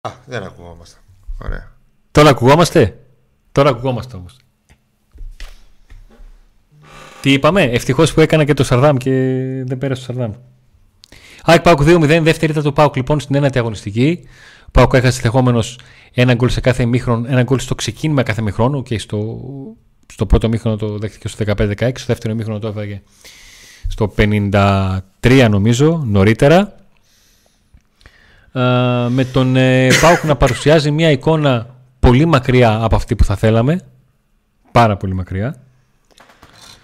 Α, δεν ακουγόμαστε. Ωραία. Τώρα ακουγόμαστε; Τώρα ακουγόμαστε όμως. Τι είπαμε, ευτυχώς που έκανα και το Σαρδάμ και δεν πέρασε το Σαρδάμ. ΑΕΚ Πάουκ 2-0, δεύτερη ήταν το Πάουκ λοιπόν στην ένατη αγωνιστική. Ο Πάουκ έχασε δεχόμενο ένα γκολ σε κάθε μήχρονο, ένα γκολ στο ξεκίνημα κάθε μήχρονο και στο, στο πρώτο μήχρονο το δέχτηκε στο 15-16, στο δεύτερο μήχρονο το έφαγε στο 53 νομίζω νωρίτερα. Ε, με τον ε, Πάουκ να παρουσιάζει μια εικόνα πολύ μακριά από αυτή που θα θέλαμε. Πάρα πολύ μακριά.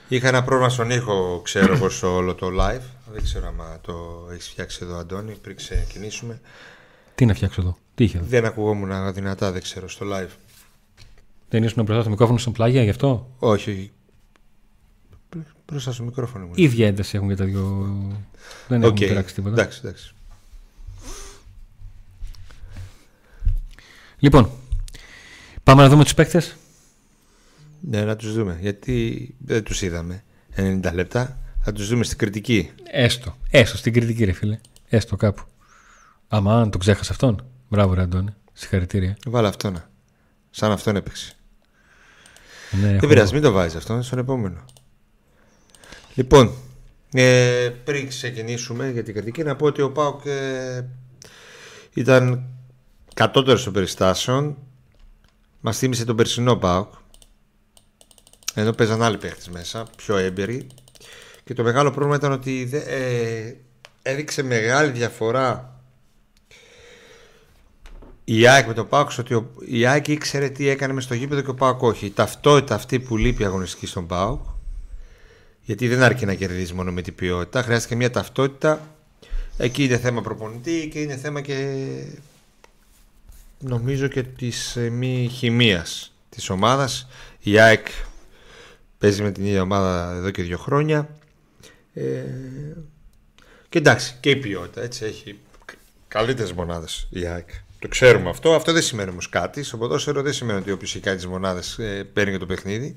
Είχα ένα πρόβλημα στον ήχο, ξέρω εγώ, στο όλο το live. Δεν ξέρω αν το έχεις φτιάξει εδώ, Αντώνη, πριν ξεκινήσουμε. Τι να φτιάξω εδώ, τι είχε εδώ; Δεν ακουγόμουν δυνατά, δεν ξέρω, στο live. Δεν ήσουν μπροστά στο μικρόφωνο στον πλάγια γι' αυτό; Όχι, όχι. Μπροστά στο μικρόφωνο μου. ίδια ένταση έχουν και τα δύο. Δεν έχουν Οκ. πειράξει τίποτα. Εντάξει, εντάξει. Λοιπόν, πάμε να δούμε τους παίκτες. Ναι, να τους δούμε. Γιατί δεν τους είδαμε 90 λεπτά. Θα τους δούμε στην κριτική. Έστω. Έστω στην κριτική, ρε φίλε. Έστω κάπου. Αμάν, τον ξέχασε αυτόν. Μπράβο, ρε Αντώνη. Συγχαρητήρια. Βάλε αυτό να. Σαν αυτόν έπαιξε. Ναι, έχω- Δεν πειράζει, μην το βάζεις αυτό, στον επόμενο. Λοιπόν, ε, πριν ξεκινήσουμε για την κριτική, να πω ότι ο Πάουκ ε, ήταν κατώτερος των περιστάσεων. Μας θύμισε τον περσινό Πάουκ. Ενώ παίζαν άλλοι παίχτε μέσα, πιο έμπειροι. Και το μεγάλο πρόβλημα ήταν ότι δε- ε, έδειξε μεγάλη διαφορά η ΑΕΚ με τον Πάουκ στο ότι ο, η ΑΕΚ ήξερε τι έκανε μες στο γήπεδο και ο Πάουκ όχι. Η ταυτότητα αυτή που λείπει αγωνιστική στον Πάουκ, γιατί δεν αρκεί να κερδίζει μόνο με την ποιότητα, χρειάζεται και μια ταυτότητα. Εκεί είναι θέμα προπονητή και είναι θέμα και νομίζω και της ε, μη χημίας της ομάδας. Η ΑΕΚ παίζει με την ίδια ομάδα εδώ και δύο χρόνια. Ε, και εντάξει, και η ποιότητα έτσι έχει καλύτερες μονάδες η ΑΕΚ. Το ξέρουμε αυτό. Αυτό δεν σημαίνει όμως κάτι. Στο ποδόσφαιρο δεν σημαίνει ότι όποιος έχει κάνει τις μονάδες ε, παίρνει και το παιχνίδι.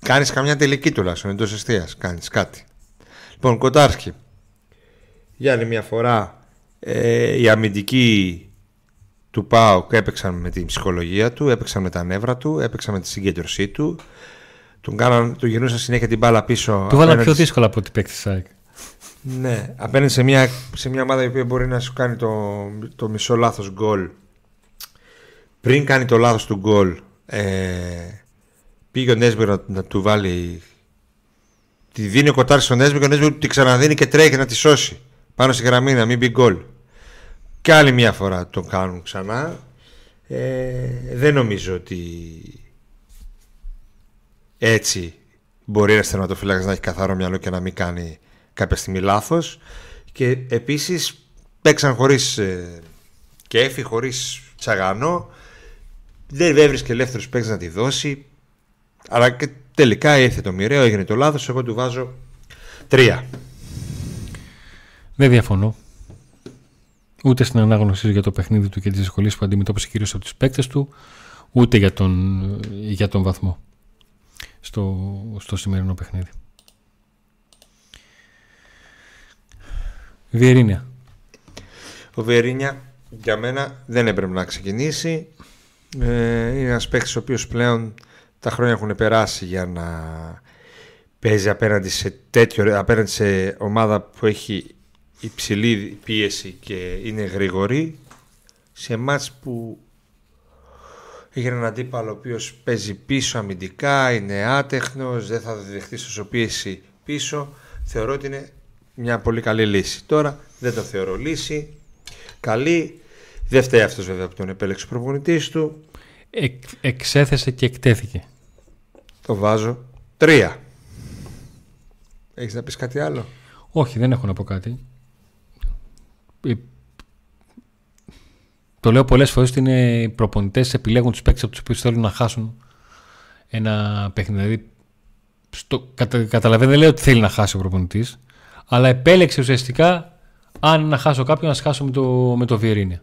Κάνεις καμιά τελική τουλάχιστον εντός αιστεία. Κάνεις κάτι. Λοιπόν, Κοτάρσκι. Για άλλη μια φορά ε, οι αμυντικοί του ΠΑΟΚ έπαιξαν με την ψυχολογία του, έπαιξαν με τα νεύρα του, έπαιξαν με τη συγκέντρωσή του. Τον, κάναν, του γυρνούσαν συνέχεια την μπάλα πίσω. Του βάλα απέναντι πιο σε- δύσκολα από ότι παίκτης ΣΑΕΚ. ναι, απέναντι σε μια, σε μια ομάδα η οποία μπορεί να σου κάνει το, το μισό λάθος γκολ πριν κάνει το λάθος του γκολ ε, πήγε ο Νέσμπερ να, να του βάλει τη δίνει ο Κοτάρης στον Νέσμπερ και ο Νέσμπερ τη ξαναδίνει και τρέχει να τη σώσει πάνω στη γραμμή να μην μπει γκολ και άλλη μια φορά το κάνουν ξανά ε, δεν νομίζω ότι έτσι μπορεί ένας τερματοφύλακα να έχει καθαρό μυαλό και να μην κάνει κάποια στιγμή λάθος. Και επίσης παίξαν χωρίς ε, κέφι, χωρίς τσαγανό. Δεν έβρισκε ελεύθερο παίκτη να τη δώσει. Αλλά και τελικά ήρθε το μοιραίο, έγινε το λάθος. Εγώ του βάζω τρία. Δεν διαφωνώ. Ούτε στην ανάγνωσή για το παιχνίδι του και τις δυσκολίες που αντιμετώπισε κυρίως από τους παίκτες του, ούτε για τον, για τον βαθμό στο, στο σημερινό παιχνίδι. Βιερίνια. Ο Βιερίνια για μένα δεν έπρεπε να ξεκινήσει. Ε, είναι ένας παίκτης ο οποίος πλέον τα χρόνια έχουν περάσει για να παίζει απέναντι σε, τέτοιο, απέναντι σε ομάδα που έχει υψηλή πίεση και είναι γρήγορη σε μάτς που έχει έναν αντίπαλο ο οποίος παίζει πίσω αμυντικά, είναι άτεχνος, δεν θα δεχτεί όσο πίεση πίσω. Θεωρώ ότι είναι μια πολύ καλή λύση. Τώρα δεν το θεωρώ λύση. Καλή. Δεν φταίει αυτός βέβαια που τον επέλεξε ο προπονητής του. Εκ, εξέθεσε και εκτέθηκε. Το βάζω τρία. Έχεις να πεις κάτι άλλο; Όχι, δεν έχω να πω κάτι. Ε, Το λέω πολλές φορές ότι είναι οι προπονητές επιλέγουν τους παίκτες από τους οποίους θέλουν να χάσουν ένα παιχνίδι. Δηλαδή, στο, κατα, καταλαβαίνω, δεν λέω ότι θέλει να χάσει ο προπονητής, αλλά επέλεξε ουσιαστικά αν να χάσω κάποιον, να σχάσω με το, με το Βιερίνια.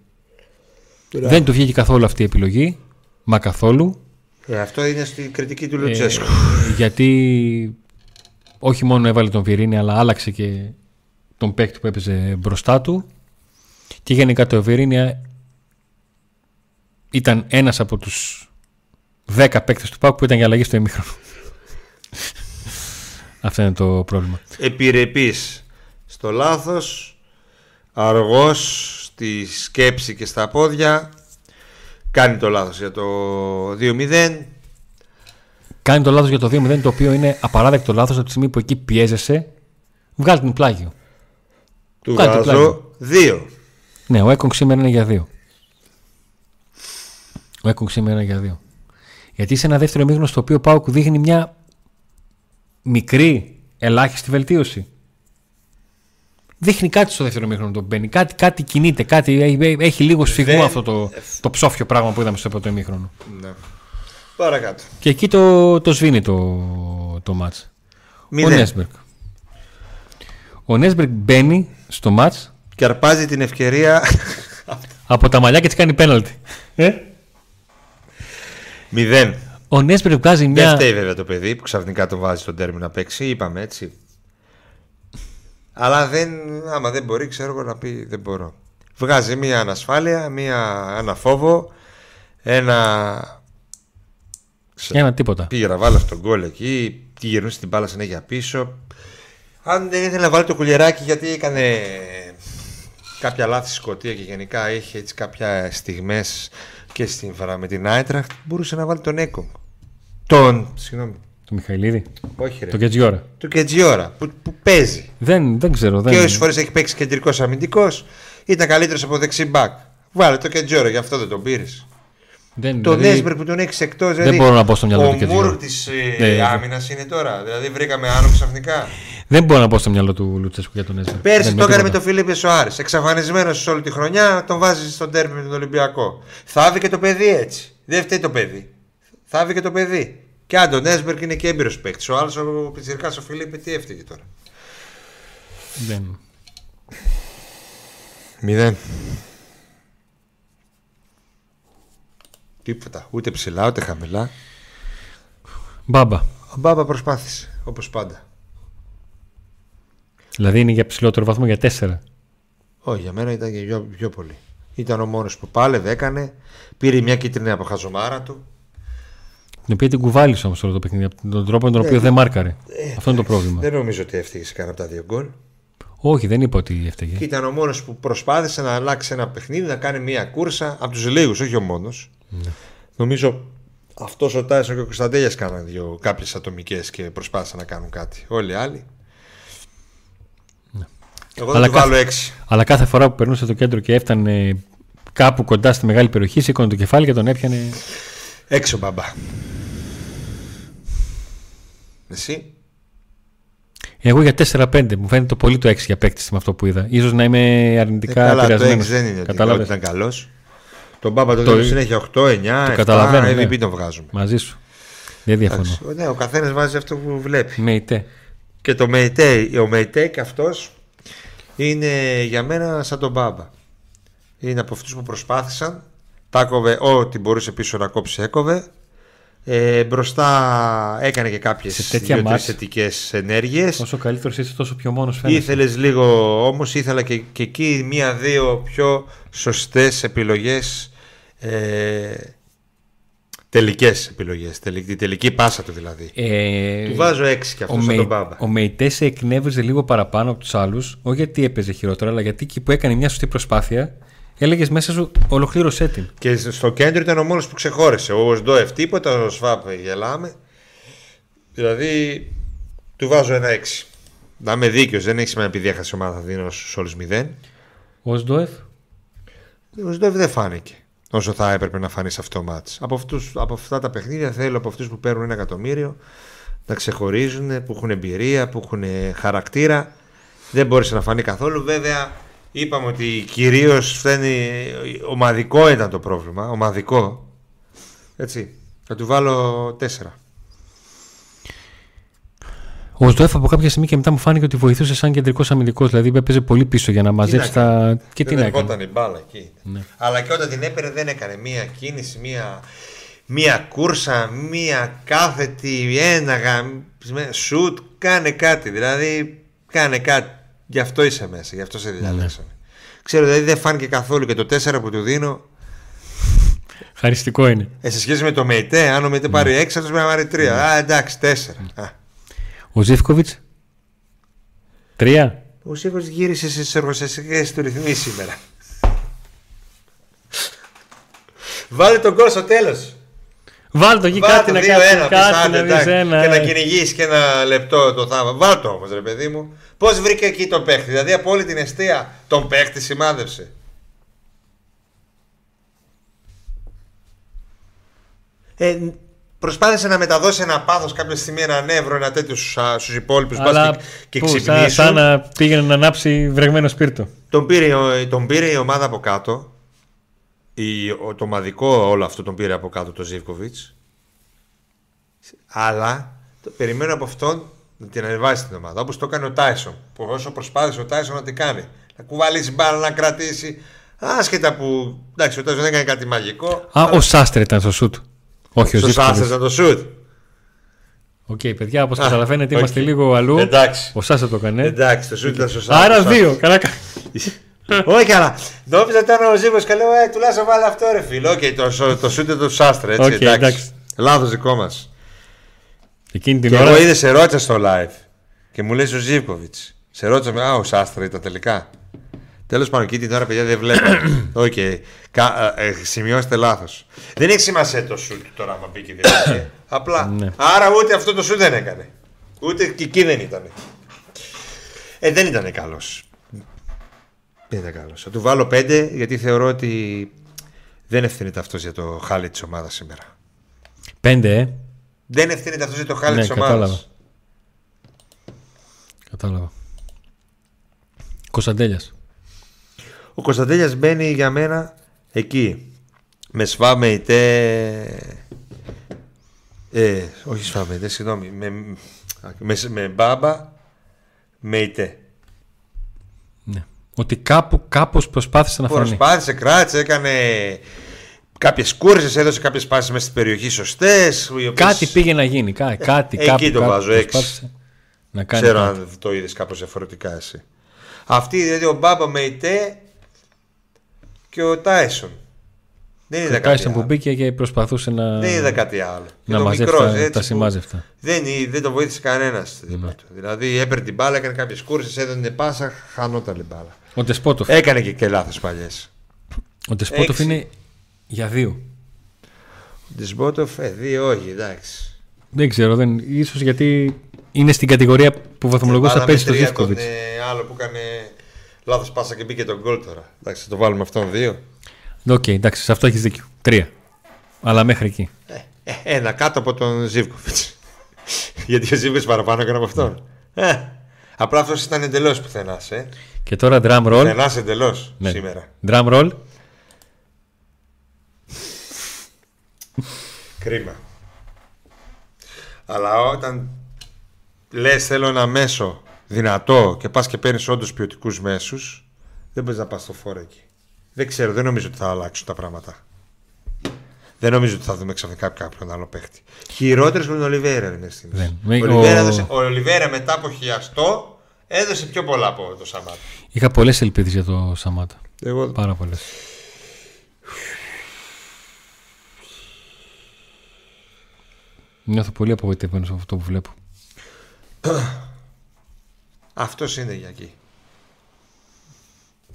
Δεν του βγήκε καθόλου αυτή η επιλογή, μα καθόλου. Ε, αυτό είναι στην κριτική του Ε, Λουτσέσκου. γιατί όχι μόνο έβαλε τον Βιερίνη αλλά άλλαξε και τον παίκτη που έπαιζε μπροστά του Και γενικά το Ευερίνια ήταν ένας από τους 10 παίκτες του ΠΑΟΚ που ήταν για αλλαγή στο ημίχρονο. Αυτό είναι το πρόβλημα. Επιρρεπής στο λάθος, αργός στη σκέψη και στα πόδια, κάνει το λάθος για το 2-0. Κάνει το λάθος για το 2-0 το οποίο είναι απαράδεκτο λάθος από τη στιγμή που εκεί πιέζεσαι. Βγάλει την πλάγιο. Του Κάτι βάζω 2. Ναι, ο Έκογκ σήμερα είναι για 2. Ο Έκογκ σήμερα είναι για 2. Γιατί σε ένα δεύτερο μήνυμα στο οποίο ο Πάουκ δείχνει μια μικρή ελάχιστη βελτίωση. Δείχνει κάτι στο δεύτερο μήχρονο τον μπαίνει. Κάτι, κάτι κινείται, κάτι, έχει- έχει λίγο σφιγμό Δεν- αυτό το, το ψόφιο πράγμα που είδαμε στο πρώτο ημίχρονο. Ναι. Παρακάτω. Και εκεί το, το σβήνει το, το μάτς. Ο 0. Νέσμπερκ. Ο Νέσμπερκ μπαίνει στο μάτς Και αρπάζει την ευκαιρία. από τα μαλλιά και της κάνει πέναλτι. Ε; 0. Ο Νέσμπερκ βγάζει Δεν μια... φταίει βέβαια το παιδί που ξαφνικά τον βάζει στον τέρμι να παίξει. Είπαμε έτσι. Αλλά δεν, άμα δεν μπορεί, ξέρω εγώ να πει δεν μπορώ. Βγάζει μία ανασφάλεια, μία, ένα φόβο, ένα. Ξέρω, Ένα τίποτα. Πήγε να βάλω στον γκολ εκεί, τη γυρνούσε την μπάλα συνέχεια πίσω. Αν δεν ήθελε να βάλει το κουλιεράκι γιατί έκανε κάποια λάθη στη Σκωτία και γενικά είχε έτσι κάποια στιγμές και στην φορά με την Άιτραχτ, μπορούσε να βάλει τον Έκο. Τον, συγγνώμη, Το Μιχαηλίδη. όχι ρε, Το Κετζιόρα. του Κετζιόρα που, που παίζει. Δεν, δεν ξέρω. Δεν... Και όσες φορές έχει παίξει κεντρικός αμυντικός, ήταν καλύτερος από δεξί μπακ. Βάλε το Κετζιόρα, γι' αυτό δεν τον πήρες. δεν, Το δηλαδή, Νέσμπερ που τον έχεις εκτός. Δηλαδή, μπορώ να πω στο μυαλό ο του Κετζιόρα. Μούρ τη Ναι, ναι. άμυνας είναι τώρα. Δηλαδή βρήκαμε άνω ξαφνικά. Δεν μπορώ να πω στο μυαλό του Λουτσέσκου για τον Νέσμπερ. Πέρσι Δεν, το έκανε με τίποτα. τον Φίλιππ Σοάρη. Εξαφανισμένος όλη τη χρονιά, τον βάζει στον τέρμι με τον Ολυμπιακό. Θα άβει και το παιδί έτσι. Δεν φταίει το παιδί. Θα άβει και το παιδί. Και αν τον Έσμπερκ είναι και έμπειρος παίκτης. Ο άλλος ο Πιτσυρικά ο Φίλιππ τι έφταιγε τώρα. Δεν. Μηδέν. Τίποτα. Ούτε ψηλά ούτε χαμηλά. Μπάμπα. Ο Μπάμπα προσπάθησε. Όπως πάντα. Δηλαδή είναι για ψηλότερο βαθμό για 4. Όχι, για μένα ήταν και πιο, πιο πολύ. Ήταν ο μόνος που πάλευε, έκανε. Πήρε μια κίτρινη από χαζομάρα του. Την οποία την κουβάλισε όμως όλο το παιχνίδι. Από τον τρόπο με τον οποίο δεν μάρκαρε. Αυτό είναι το πρόβλημα. Δεν νομίζω ότι έφταιγε σε κανένα από τα δύο γκολ. Όχι, δεν είπα ότι έφταιγε. Και ήταν ο μόνος που προσπάθησε να αλλάξει ένα παιχνίδι, να κάνει μια κούρσα από τους λίγους, όχι ο μόνος. Νομίζω αυτός ο Τάισον και ο Κωνσταντέλιας κάναν δύο κάποιες ατομικές και προσπάθησαν να κάνουν κάτι. Όλοι οι άλλοι. Εγώ θα Αλλά του βάλω κάθε- έξι. Αλλά κάθε φορά που περνούσε το κέντρο και έφτανε κάπου κοντά στη μεγάλη περιοχή, σήκωνε το κεφάλι και τον έπιανε. Έξω μπαμπά. Εσύ; Εγώ για 4-5 μου φαίνεται το πολύ το 6 για παίκτη με αυτό που είδα. σω να είμαι Ε, αρνητικά καλά, το επηρεασμένο. έξι δεν είναι ότι Κατάλαβες; ότι ήταν καλός. Τον Μπάμπα τον Το- δίνει συνέχεια 8, 9, 7, καταλαβαίνω, ναι. MVP τον βγάζουμε. Μαζί σου. Δεν διαφωνώ. Εντάξει, Ναι, ο καθένας βάζει αυτό που βλέπει. Με ητέ. Και το Μέιτέι, ο Μέιτέι και αυτός είναι για μένα σαν τον Μπάμπα. Είναι από αυτούς που προσπάθησαν, τα έκοβε ό,τι μπορούσε πίσω να κόψει έκοβε. Ε, μπροστά έκανε και κάποιες Σε τέτοια δύο-τρεις μάτς. θετικές ενέργειες. Όσο καλύτερος είσαι, τόσο πιο μόνος φαίνεται. Ήθελες λίγο όμως, ήθελα και, και εκεί μία-δύο πιο σωστές επιλογές ε, τελικές επιλογές, τελική, τη τελική πάσα του δηλαδή. Ε, Του βάζω έξι και ο, αυτό σαν Μεϊ, τον Μπάμπα. ο Μεϊτές σε εκνεύριζε λίγο παραπάνω από τους άλλους, όχι γιατί έπαιζε χειρότερα, αλλά γιατί εκεί που έκανε μια σωστή προσπάθεια, έλεγες μέσα σου ολοκλήρωσέ την. Και στο κέντρο ήταν ο μόνος που ξεχώρισε. Ο Σντόεφ τίποτα, ο Σφάπ γελάμε. Δηλαδή του βάζω ένα έξι. Να είμαι δίκαιος, δεν έχει σημασία επειδή έχασε ομάδα, θα δίνω στους όλους μηδέν. Ο Σντοεφ. Ο Σντόεφ δεν φάνηκε όσο θα έπρεπε να φανεί σε αυτό το μάτς. Από, αυτούς, από αυτά τα παιχνίδια θέλω από αυτούς που παίρνουν ένα εκατομμύριο να ξεχωρίζουν, που έχουν εμπειρία, που έχουν χαρακτήρα. Δεν μπόρεσε να φανεί καθόλου. Βέβαια, είπαμε ότι κυρίως φταίνει. Ομαδικό ήταν το πρόβλημα. Ομαδικό. Έτσι. Θα του βάλω τέσσερα. Ο Σντοεφ από κάποια στιγμή και μετά μου φάνηκε ότι βοηθούσε σαν κεντρικός αμυντικός. Δηλαδή έπαιζε πολύ πίσω για να μαζέψει να τα. Και τι δεν να έκανε. ερχόταν η μπάλα εκεί. Ναι. Αλλά και όταν την έπαιρνε δεν έκανε μία κίνηση, μία, μία κούρσα, μία κάθετη, ένα γαμ- σουτ. Κάνε κάτι. Δηλαδή, κάνε κάτι. Γι' αυτό είσαι μέσα, γι' αυτό σε διαλέξαμε. Ξέρω, δηλαδή δεν φάνηκε καθόλου και το 4 που του δίνω. Χαριστικό είναι. Ε, σε σχέση με το ΜΕΙΤΕ, αν ο ΜΕΙΤΕ πάρει 6, αυτός πρέπει να πάρει 3. Α, εντάξει, 4. Α. Ο Ζήφκοβιτς; Τρία. Ο Σίβο γύρισε στις εργοσιακέ του ρυθμίσεις σήμερα. Βάλε τον κόλ στο τέλος. Βάλ το εκεί Βάλε κάτι το να 2-1, κάνει. πεις, Κάτι άντε, να δεις εντάξει, ένα. Και να ε. κυνηγήσει και ένα λεπτό το θαύμα. Βάλ το όμως, ρε παιδί μου. Πώς βρήκε εκεί τον παίχτη. Δηλαδή από όλη την αιστεία τον παίχτη σημάδευσε. Ε, προσπάθησε να μεταδώσει ένα πάθος κάποια στιγμή, ένα νεύρο, ένα τέτοιο στους υπόλοιπους Αλλά και, και πού, σαν, ξυπνήσουν. σαν να πήγαινε να ανάψει βρεγμένο σπίρτο. Τον πήρε, ο- τον πήρε η ομάδα από κάτω. Η, ο, το ομαδικό όλο αυτό τον πήρε από κάτω το Ζίβκοβιτς. Αλλά το, περιμένω από αυτόν να την ανεβάσει την ομάδα. Όπως το έκανε ο Τάισον. Που όσο προσπάθησε ο Τάισον να την κάνει. Να κουβαλήσει μπάλα, να κρατήσει. Άσχετα που. Εντάξει, ο Τάισον δεν έκανε κάτι μαγικό. Α, αλλά ο Σάστρε ήταν στο σουτ. Όχι, ο στο Ζίβκοβιτς. Σάστρε ήταν το σουτ. Οκ, παιδιά, όπως Α, καταλαβαίνετε, οκ. είμαστε λίγο αλλού. Εντάξει. Ο Σάστρε το έκανε. Εντάξει, το σουτ ήταν στο Σάστρε. Άρα δύο. Καλά κα- Όχι καλά. Νόμιζα ότι ήταν ο Ζίβκο και λέω ε, τουλάχιστον βάλε αυτό ρε φίλο. Οκ, το, το σουτ του Σάστρε έτσι. Οκ, εντάξει. εντάξει. Λάθος δικό μας. Εκείνη την Και ώρα. εγώ είδες σε ρώτησα στο live και μου λέει ο Ζίβκοβιτς. Σε ρώτησα με, Α, ο Σάστρε ήταν τελικά. Τέλος πάντων, εκεί την ώρα παιδιά δεν βλέπω. Οκ. Κα- ε, ε, σημειώστε λάθος. Δεν έχει σημασία το σουτ τώρα, άμα μπήκε η διαδικασία. Απλά. Ναι. Άρα ούτε αυτό το σουτ δεν έκανε. Ούτε και εκεί δεν ήταν. Ε, δεν ήταν καλός. Δεν ήταν καλός. Θα του βάλω 5 γιατί θεωρώ ότι δεν ευθύνεται αυτός για το χάλι της ομάδας σήμερα. Πέντε, ε. Δεν ευθύνεται αυτός για το χάλι Ναι, της ομάδας. κατάλαβα. Κατάλαβα. Κωνσταντέλιας. Ο Κωνσταντέλιας μπαίνει για μένα εκεί. Με σφά με ητέ. Ε, όχι σφά με ητέ, συγγνώμη. Με, με, με μπάμπα με ητέ. Ναι. Ότι κάπου κάπως προσπάθησε να φανεί. Προσπάθησε, κράτησε, έκανε κάποιες κούρσες, έδωσε κάποιες πάσει μέσα στην περιοχή σωστές. Κάτι πήγε να γίνει. Κά, κάτι, εκεί κάπου, το κάπου βάζω, έξι. προσπάθησε Να κάνει Ξέρω κάτι. αν το είδες κάπως διαφορετικά εσύ. Αυτή δηλαδή ο Μπάμπα με ητέ και ο Τάισον. Δεν είδα Ο κάτι Τάισον που άλλο. μπήκε και προσπαθούσε να, Δεν είδα κάτι άλλο. Και να το μαζεύει μικρός, τα, έτσι, τα που σημάζευτα. Δεν, δεν το βοήθησε κανένας δίπλα Ναι. του. Δηλαδή έπαιρνε την μπάλα, έκανε κάποιες κούρσες, έδωνε πάσα, χανόταν η μπάλα. Ο Ντεσπότοφ, Έκανε και, και λάθος παλιές. ο Ντεσπότοφ έξι. είναι για δύο. Τη ε, δύο, όχι, εντάξει. Δεν ξέρω, δεν, ίσως γιατί είναι στην κατηγορία που βαθμολογούσα Βάλαμε πέρσι το τρία Ζήφκοβιτς. Τον, ε, άλλο που έκανε λάθος πάσα και μπήκε το γκολ τώρα. Εντάξει, θα το βάλουμε αυτόν δύο. Οκ, εντάξει, σε αυτό έχεις δίκιο. Τρία. Αλλά μέχρι εκεί. Ε, ε, ένα κάτω από τον Ζίβκοβιτς. Γιατί ο Ζίβκοβιτς παραπάνω έκανε από αυτόν. Ε, απλά αυτός ήταν εντελώς πουθενάς. Ε. Και τώρα drum roll. Πουθενάς εντελώς Ναι. σήμερα. Drum roll. Κρίμα. Αλλά όταν λες θέλω ένα μέσο δυνατό και πας και παίρνεις όντως ποιοτικούς μέσους, δεν μπορείς να πας στο φόρο εκεί. Δεν ξέρω, δεν νομίζω ότι θα αλλάξουν τα πράγματα. Δεν νομίζω ότι θα δούμε ξαφνικά κάποιον άλλο παίχτη. Χειρότερος με τον Ολιβέρα είναι στιγμή. Δεν. Ο, Με- Ολιβέρα ο- έδωσε- ο Ολιβέρα μετά από χιαστό έδωσε πιο πολλά από το Σαμάτα. Είχα πολλές ελπίδες για το Σαμάτα. Εγώ Πάρα πολλές. Νιώθω πολύ απογοητευμένος από αυτό που βλέπω. αυτός είναι για εκεί.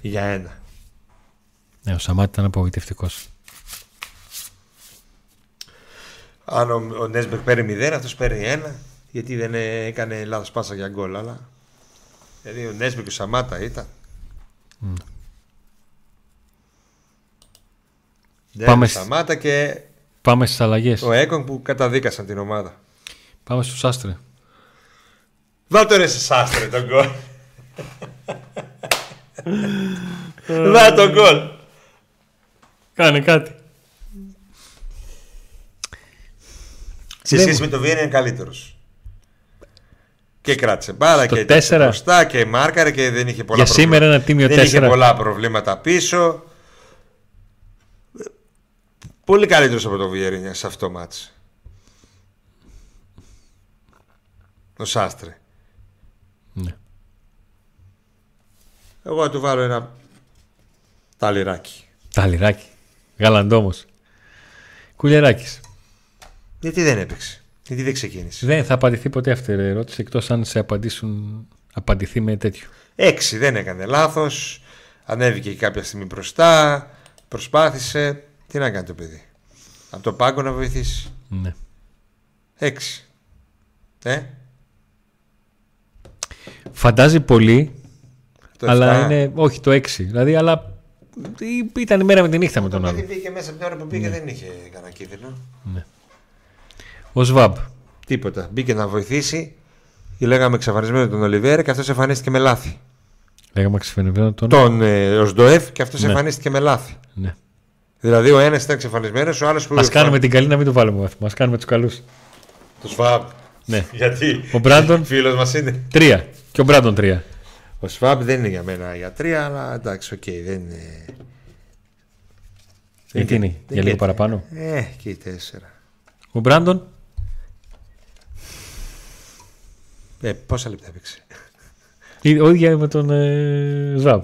Για ένα. Ναι, ο Σαμάτα ήταν απογοητευτικός. Αν ο, ο Νέσμπερ παίρνει 0, αυτός παίρνει 1. Γιατί δεν ε, έκανε λάθος πάσα για γκολ. Αλλά. Δηλαδή ο Νέσμπερ και ο Σαμάτα ήταν. Ναι, Πάμε ο σ- Σαμάτα και Πάμε στις αλλαγές. ο Έκον που καταδίκασαν την ομάδα. Πάμε στους άστρε. Βάλ το ρε σε σάστρε τον γκολ. Βάλ τον γκολ. Κάνε κάτι. Σε Δεν σχέση με το Βιέννη είναι καλύτερος. Και κράτησε μπάλα Στο και ήταν τέσσερα. μπροστά και μάρκαρε και δεν είχε πολλά Για σήμερα ένα τίμιο Δεν είχε 4. πολλά προβλήματα πίσω. Πολύ καλύτερος από το Βιερίνια σε αυτό το μάτς. Ο Σάστρε. Ναι. Εγώ θα του βάλω ένα Τα λιράκι. Τα λιράκι. Γαλαντόμος. Κουλιεράκη. Γιατί δεν έπαιξε; Γιατί δεν ξεκίνησε; Δεν θα απαντηθεί ποτέ αυτή η ερώτηση εκτός αν σε απαντήσουν, απαντηθεί με τέτοιο. Έξι δεν έκανε λάθος. Ανέβηκε και κάποια στιγμή μπροστά. Προσπάθησε. Τι να κάνει το παιδί; Από το πάγκο να βοηθήσει. Ναι. Έξι. Ε, Φαντάζει πολύ, το αλλά εφτά. είναι. Όχι το 6. Δηλαδή, αλλά ή- ήταν η μέρα με τη νύχτα με Το τον παιδί άλλο. μπήκε μέσα από την ώρα που μπήκε δεν είχε κανένα κίνδυνο. Ο Σβάμπ. Τίποτα. Μπήκε να βοηθήσει. Ή λέγαμε εξαφανισμένο τον Ολιβέρα και αυτός εμφανίστηκε με λάθη. Λέγαμε εξαφανισμένο τον. Τον ε, Οζντόεφ και αυτός Ναι. εμφανίστηκε με λάθη. Ναι. Δηλαδή ο ένας ήταν εξαφανισμένος, ο άλλος που. Ας κάνουμε την καλή να μην το βάλουμε βαθμό. Ας κάνουμε τους καλούς. Το Σβαμπ. Ναι. Γιατί. Ο Μπράντον. Φίλος μας είναι. Τρία. Και ο Μπράντον τρία. Ο Σβαμπ δεν είναι για μένα για τρία, αλλά εντάξει, οκ, δεν είναι. Ε, τι είναι, δεν για λίγο καίτε. παραπάνω. Ε, και οι τέσσερα. Ο Μπράντον; Ε, πόσα λεπτά έπαιξε; ή- Ο ίδιο με τον ε, Σβάμπ.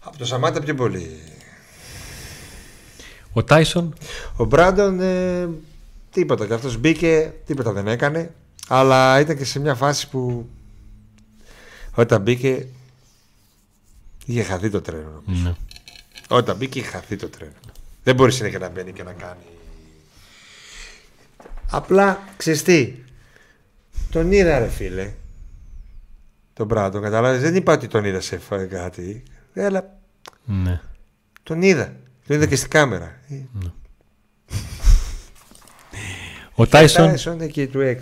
Από το Σαμάτα πιο πολύ. Ο Τάισον; Ο Μπράντον ε, τίποτα. Και αυτός μπήκε, τίποτα δεν έκανε. Αλλά ήταν και σε μια φάση που όταν μπήκε είχε χαθεί το τρένο. νομίζω. Ναι. Όταν μπήκε είχε χαθεί το τρένο. Δεν μπορείς συνέχεια να μπαίνει και να κάνει. Απλά ξέρεις τι, Τον είδα ρε φίλε. Τον Μπράντον, καταλάβεις. Δεν είπα ότι τον είδα σε φα- κάτι. Αλλά ναι. τον είδα. Τον είδα και στην κάμερα. Ο Τάισον. Τάισον εκεί του 6.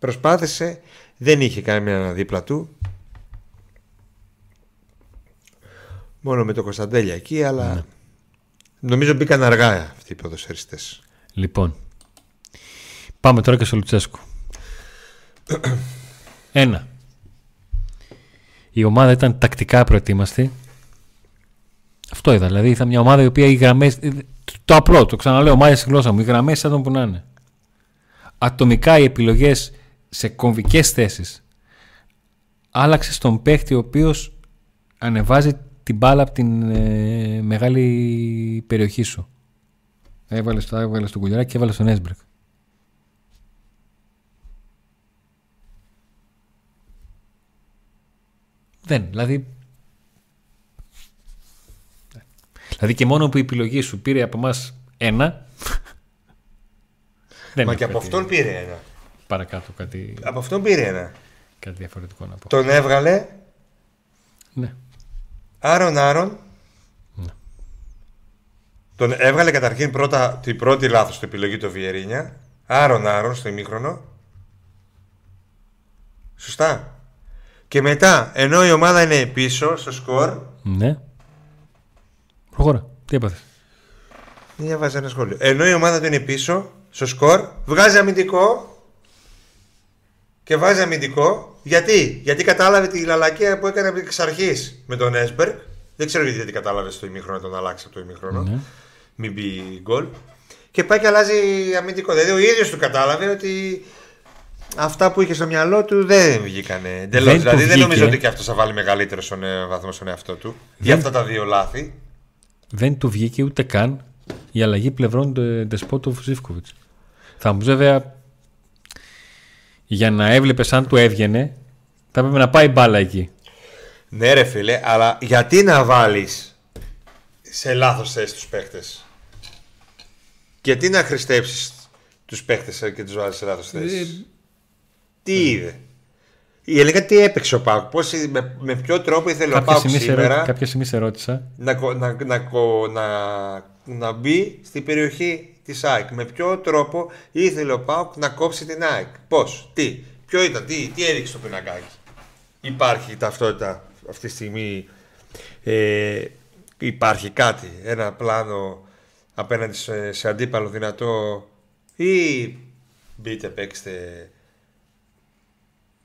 Προσπάθησε, δεν είχε κανένα δίπλα του. Μόνο με το Κωνσταντέλια εκεί, αλλά Ναι. νομίζω μπήκαν αργά αυτοί οι ποδοσφαιριστές. Λοιπόν. Πάμε τώρα και στο Λουτσέσκου. Ένα. Η ομάδα ήταν τακτικά προετοίμαστη. Αυτό είδα. Δηλαδή ήταν μια ομάδα η οποία οι γραμμέ. Το απλό, το ξαναλέω, ομάδα στη γλώσσα μου. Οι γραμμές ήταν που να είναι. Ατομικά οι επιλογές σε κομβικές θέσεις. Άλλαξες τον παίχτη ο οποίος ανεβάζει την μπάλα από την ε, μεγάλη περιοχή σου. Έβαλες στο, έβαλες στον Κουλιαράκη και έβαλες στον Έσμπρεκ. Δεν, δηλαδή. Δηλαδή και μόνο που η επιλογή σου πήρε από εμάς ένα. δεν Μα έχω και από κάτι αυτόν πήρε ένα. Παρακάτω κάτι, Από αυτόν πήρε ένα. κάτι διαφορετικό να πω. Τον έβγαλε Ναι. Άρον Άρον. Τον έβγαλε καταρχήν πρώτα, την πρώτη λάθος του επιλογή του Βιερίνια. Άρον Άρον στο ημίχρονο. Σωστά. Και μετά, ενώ η ομάδα είναι πίσω στο σκορ, Ναι. Προχώρα. Τι έπαθες; δεν διαβάζει ένα σχόλιο. Ενώ η ομάδα του είναι πίσω στο σκορ, βγάζει αμυντικό και βάζει αμυντικό. Γιατί, γιατί κατάλαβε τη λαλακία που έκανε εξ αρχής με τον Έσμπεργκ. Δεν ξέρω γιατί δεν κατάλαβες στο ημίχρονο να τον αλλάξει από το ημίχρονο. Ναι. Μην μπει γκολ. Και πάει και αλλάζει αμυντικό. Δηλαδή ο ίδιος του κατάλαβε ότι αυτά που είχε στο μυαλό του δεν βγήκανε εντελώς. Δεν του Δηλαδή δεν βγήκε. νομίζω ότι και αυτός θα βάλει μεγαλύτερο στον ε, βαθμό στον εαυτό του. Για αυτά τα δύο λάθη. Δεν του βγήκε ούτε καν η αλλαγή πλευρών του Ντεσπότοφ Ζήφκοβιτ. Θα μου πεις, βέβαια για να έβλεπες αν του έβγαινε θα έπρεπε να πάει μπάλα εκεί. Ναι, ρε φίλε, αλλά γιατί να βάλεις σε λάθος θέση τους παίχτε. Γιατί να χρηστέψεις τους παίχτε και τους βάλεις σε λάθος θέση; Τι είδε; Η Ελέγα τι έπαιξε ο Πάουκ, πώς, με, με ποιο τρόπο ήθελε ο Κάποια Πάουκ στιγμή, σε σήμερα ρω- κάποια στιγμή σε ρώτησα να, κο- να, να, κο- να, να μπει στην περιοχή της ΑΕΚ. Με ποιο τρόπο ήθελε ο Πάουκ να κόψει την ΑΕΚ. Πώς, τι, ποιο ήταν, τι, τι έδειξε το πινακάκι. Υπάρχει ταυτότητα αυτή τη στιγμή, ε, υπάρχει κάτι, ένα πλάνο απέναντι σε, σε αντίπαλο δυνατό ή μπείτε παίξτε.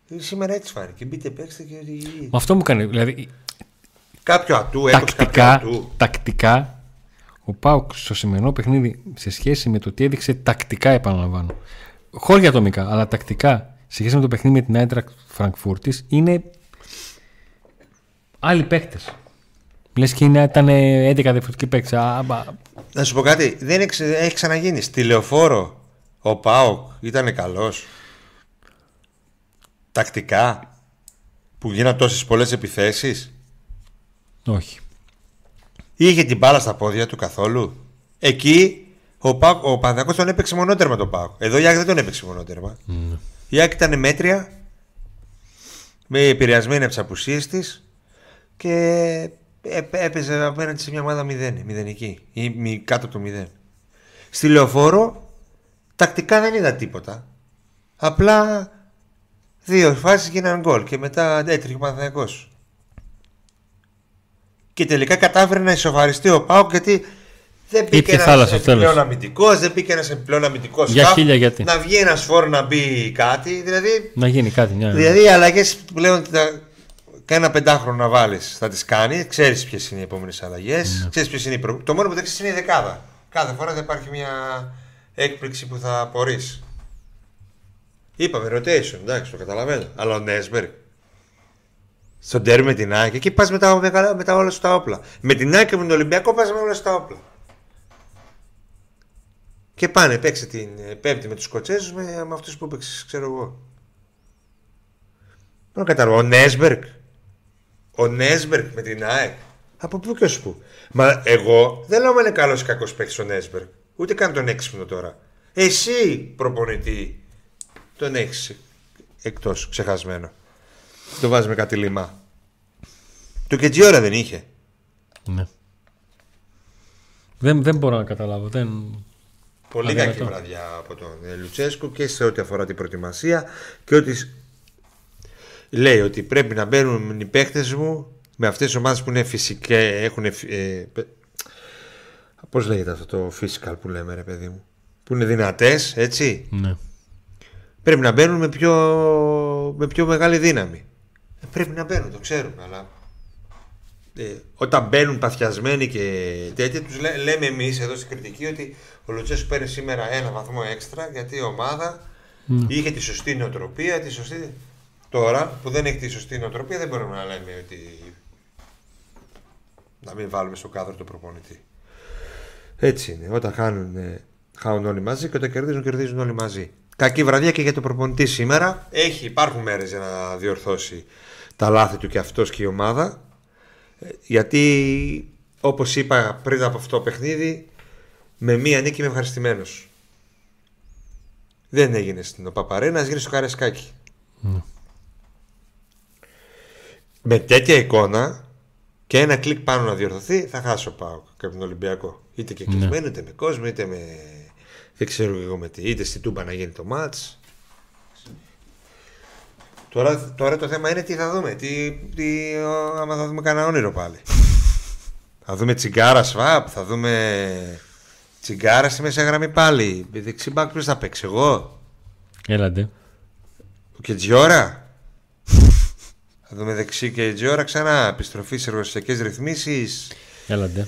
Ε, Σήμερα έτσι φάνηκε. Μπείτε παίξτε και. Μα αυτό μου κάνει. Δηλαδή, Κάποιο ατού, έκοψε κάποιο τακτικά, ατού. τακτικά ο Πάουκ στο σημερινό παιχνίδι σε σχέση με το τι έδειξε τακτικά, επαναλαμβάνω. Χώρια ατομικά, αλλά τακτικά σε σχέση με το παιχνίδι με την Άιντρακτ Φραγκφούρτη είναι άλλοι παίκτες. Λες και είναι, ήταν 11 διαφορετικοί παίκτες. Να σου πω κάτι, δεν έχει, έχει ξαναγίνει. Στη λεωφόρο ο Πάοκ ήταν καλός. Τακτικά. Που γίνανε τόσες πολλές επιθέσεις. Όχι. Είχε την μπάλα στα πόδια του καθόλου. Εκεί ο, Πα, ο τον έπαιξε μονότερμα τον Πάοκ. Εδώ η Άκη δεν τον έπαιξε μονότερμα. Mm. Η Άκη ήταν μέτρια. Με επηρεασμένη από τι απουσίε της. Και έπαιζε απέναντι σε μια ομάδα μηδέν, μηδενική ή κάτω από το μηδέn. Στη λεωφόρο τακτικά δεν είδα τίποτα. Απλά δύο φάσεις γίνανε γκολ και μετά έτρεχε ο Παναθηναϊκός. Και τελικά κατάφερε να ισοφαριστεί ο Πάουκ γιατί δεν μπήκε ένας επιπλέον αμυντικός, δεν μπήκε ένας επιπλέον αμυντικός Για χίλια γιατί. Να βγει ένας φόρο να μπει κάτι. Δηλαδή, να γίνει κάτι. Μια... Δηλαδή οι αλλαγές πλέον κάνα πεντάχρονο να βάλεις θα τις κάνει. Ξέρεις ποιες είναι οι επόμενες αλλαγές. Ναι. Ξέρεις είναι προ... Το μόνο που δεν ξέρεις είναι η δεκάδα. Κάθε φορά θα υπάρχει μια έκπληξη που θα απορρεί. Είπαμε rotation, εντάξει, το καταλαβαίνω. Αλλά ο Νέσμπερ στον τέρμι με την Άκη, εκεί πας με, τα, με, τα όλα στα όπλα. Με την Άκη και με τον Ολυμπιακό πας με όλα στα όπλα. Και πάνε, παίξε την Πέμπτη με τους Σκοτσέζους με, με αυτούς που παίξει, ξέρω εγώ. Δεν καταλαβαίνω. Ο Νέσμπεργκ ο Νέσμπεργκ με την ΑΕΚ. Από πού και ως πού. Μα εγώ δεν λέω ότι είναι καλός ή κακός παίκτης ο Νέσμπεργκ. Ούτε καν τον έξυπνο τώρα. Εσύ προπονητή τον έχεις εκτός ξεχασμένο. Το βάζει με κάτι λιμά. Το και ώρα δεν είχε. Ναι. Δεν, δεν μπορώ να καταλάβω. Δεν... Πολύ κακή βραδιά από τον Λουτσέσκου και σε ό,τι αφορά την προετοιμασία και ότι λέει ότι πρέπει να μπαίνουν οι παίχτε μου με αυτές τις ομάδες που είναι φυσικέ, έχουν... Ε, πώς λέγεται αυτό το physical που λέμε ρε παιδί μου, που είναι δυνατές, έτσι; Ναι. Πρέπει να μπαίνουν με πιο, με πιο μεγάλη δύναμη. Ε, πρέπει να μπαίνουν, το ξέρουμε, αλλά ε, όταν μπαίνουν παθιασμένοι και τέτοια, τους λέ, λέμε εμείς εδώ στην κριτική ότι ο Λουτσέσκου παίρνει σήμερα ένα βαθμό έξτρα γιατί η ομάδα ναι. είχε τη σωστή νοοτροπία, τη σωστή... Τώρα που δεν έχει τη σωστή νοοτροπία δεν μπορούμε να λέμε ότι να μην βάλουμε στο κάδρο το προπονητή. Έτσι είναι. Όταν χάνουν, χάνουν όλοι μαζί και όταν κερδίζουν, κερδίζουν όλοι μαζί. Κακή βραδιά και για το προπονητή σήμερα. Έχει, υπάρχουν μέρες για να διορθώσει τα λάθη του και αυτός και η ομάδα. Ε, γιατί όπως είπα πριν από αυτό το παιχνίδι με μία νίκη είμαι ευχαριστημένος. Δεν έγινε στην Παπαρένα, έγινε στο Καρεσκάκι. Mm με τέτοια εικόνα και ένα κλικ πάνω να διορθωθεί, θα χάσω πάω και τον Ολυμπιακό. Είτε και ναι. κλεισμένο, είτε με κόσμο, είτε με. Δεν ξέρω εγώ με τι, είτε στην Τούμπα να γίνει το μάτς. Τώρα, τώρα το θέμα είναι τι θα δούμε. Τι, τι, άμα θα δούμε κανένα όνειρο πάλι. θα δούμε τσιγκάρα σβάπ, θα δούμε τσιγκάρα στη μέσα γραμμή πάλι. Δεξιμπάκ ποιο θα παίξει, εγώ. Έλαντε. Ο Κετζιόρα. Θα δούμε δεξί και έτσι ώρα ξανά. Επιστροφή σε εργοσιακέ ρυθμίσεις. Έλαντε.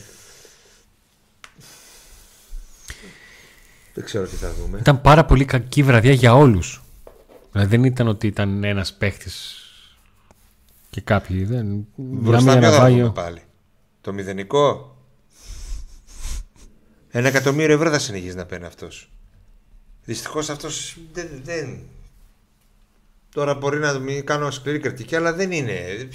Δεν ξέρω τι θα δούμε. Ήταν πάρα πολύ κακή βραδιά για όλους. Δηλαδή δεν ήταν ότι ήταν ένας παίχτης και κάποιοι. Δεν... Μπροστά ποιο θα δούμε πάλι. Το μηδενικό. Ένα εκατομμύριο ευρώ θα συνεχίσει να παίρνει αυτός. Δυστυχώς αυτός δεν, δεν, Τώρα μπορεί να μην κάνω σκληρή κριτική, αλλά δεν είναι.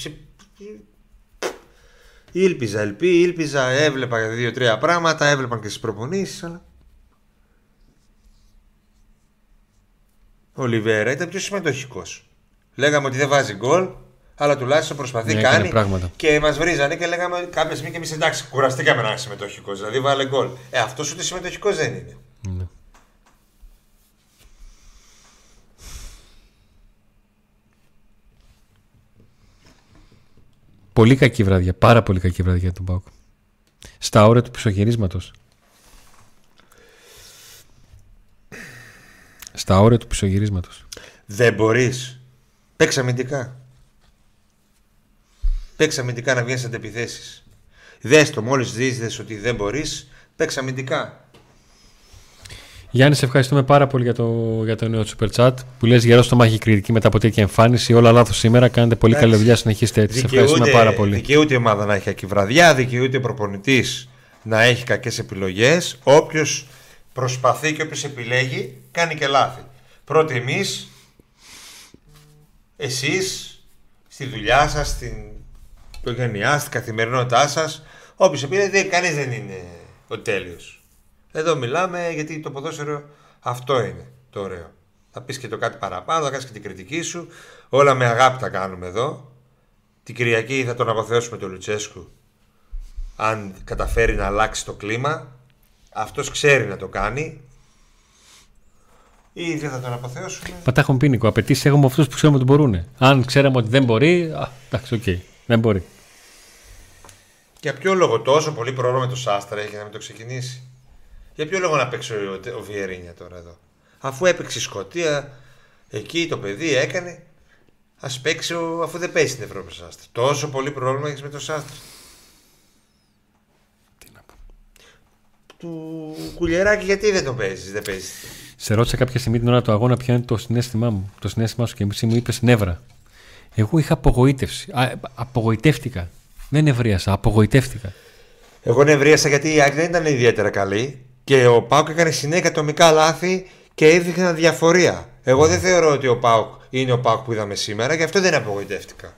Ήλπιζα, ελπί, ήλπιζα, έβλεπα δύο-τρία πράγματα, έβλεπαν και στις προπονήσεις, αλλά. Ο Λιβέρα ήταν πιο συμμετοχικός. Λέγαμε ότι δεν βάζει γκολ, αλλά τουλάχιστον προσπαθεί, ναι, κάνει. Και μας βρίζανε και λέγαμε κάποια στιγμή και εμείς εντάξει, κουραστήκαμε να είναι συμμετοχικός. Δηλαδή βάλε γκολ. Ε, αυτός ούτε συμμετοχικός δεν είναι. Ναι. Πολύ κακή βραδιά, πάρα πολύ κακή βραδιά για τον Πάουκ. Στα όρια του πισωγυρίσματος. Στα όρια του πισωγυρίσματος. Δεν μπορείς. Παίξε αμυντικά. Παίξε αμυντικά να βγαίνεις αντεπιθέσεις. Δες το, μόλις δεις ότι δεν μπορείς, παίξε αμυντικά. Γιάννη, σε ευχαριστούμε πάρα πολύ για το, για το νέο super chat που λες γερό στο μάχη κριτική μετά από τέτοια εμφάνιση. Όλα λάθος σήμερα. Κάνετε πολύ καλή δουλειά. Συνεχίστε έτσι. Σε ευχαριστούμε πάρα πολύ. Δικαιούται η ομάδα να έχει κακή βραδιά, δικαιούται ο προπονητής να έχει κακές επιλογές. Όποιος προσπαθεί και όποιος επιλέγει κάνει και λάθη. Πρώτοι εμείς, εσείς, στη δουλειά σας, στην οικογένειά, στην καθημερινότητά σας, όποιος επιλέγει, κανείς δεν είναι ο τέλειος. Εδώ μιλάμε γιατί το ποδόσφαιρο αυτό είναι το ωραίο. Θα πεις και το κάτι παραπάνω, θα κάνεις και την κριτική σου. Όλα με αγάπη τα κάνουμε εδώ. Την Κυριακή θα τον αποθεώσουμε τον Λουτσέσκου. Αν καταφέρει να αλλάξει το κλίμα. Αυτός ξέρει να το κάνει. Ή δεν θα τον αποθεώσουμε. Πατά έχουν πίνικο. Απαιτήσεις έχουμε αυτούς που ξέρουμε ότι μπορούν. Αν ξέραμε ότι δεν μπορεί. Α, εντάξει, οκ. Okay. Δεν μπορεί. Για ποιο λόγο τόσο πολύ πρόβλημα με το Σάστρα έχει να μην το ξεκινήσει; Για ποιο λόγο να παίξει ο, ο Βιερίνια τώρα εδώ; Αφού έπαιξε η Σκοτία, εκεί το παιδί έκανε. Α παίξει ο, αφού δεν παίζει στην Ευρώπη Σάστρα. Τόσο πολύ πρόβλημα έχεις με το Σάστρα. Τι να πω. Του κουλιεράκι γιατί δεν το παίζεις, δεν παίζεις. Σε ρώτησα κάποια στιγμή την ώρα του αγώνα ποιο είναι το συνέστημά μου. Το συνέστημά σου και εσύ μου είπες νεύρα. Εγώ είχα απογοήτευση. Α, απογοητεύτηκα. Δεν ευρίασα, απογοητεύτηκα. Εγώ νευρίασα γιατί η ΑΕΚ δεν ήταν ιδιαίτερα καλή. Και ο Πάουκ έκανε συνέχεια ατομικά λάθη και έδειχνε διαφορία. Εγώ δεν θεωρώ ότι ο Πάουκ είναι ο Πάουκ που είδαμε σήμερα και αυτό δεν απογοητεύτηκα.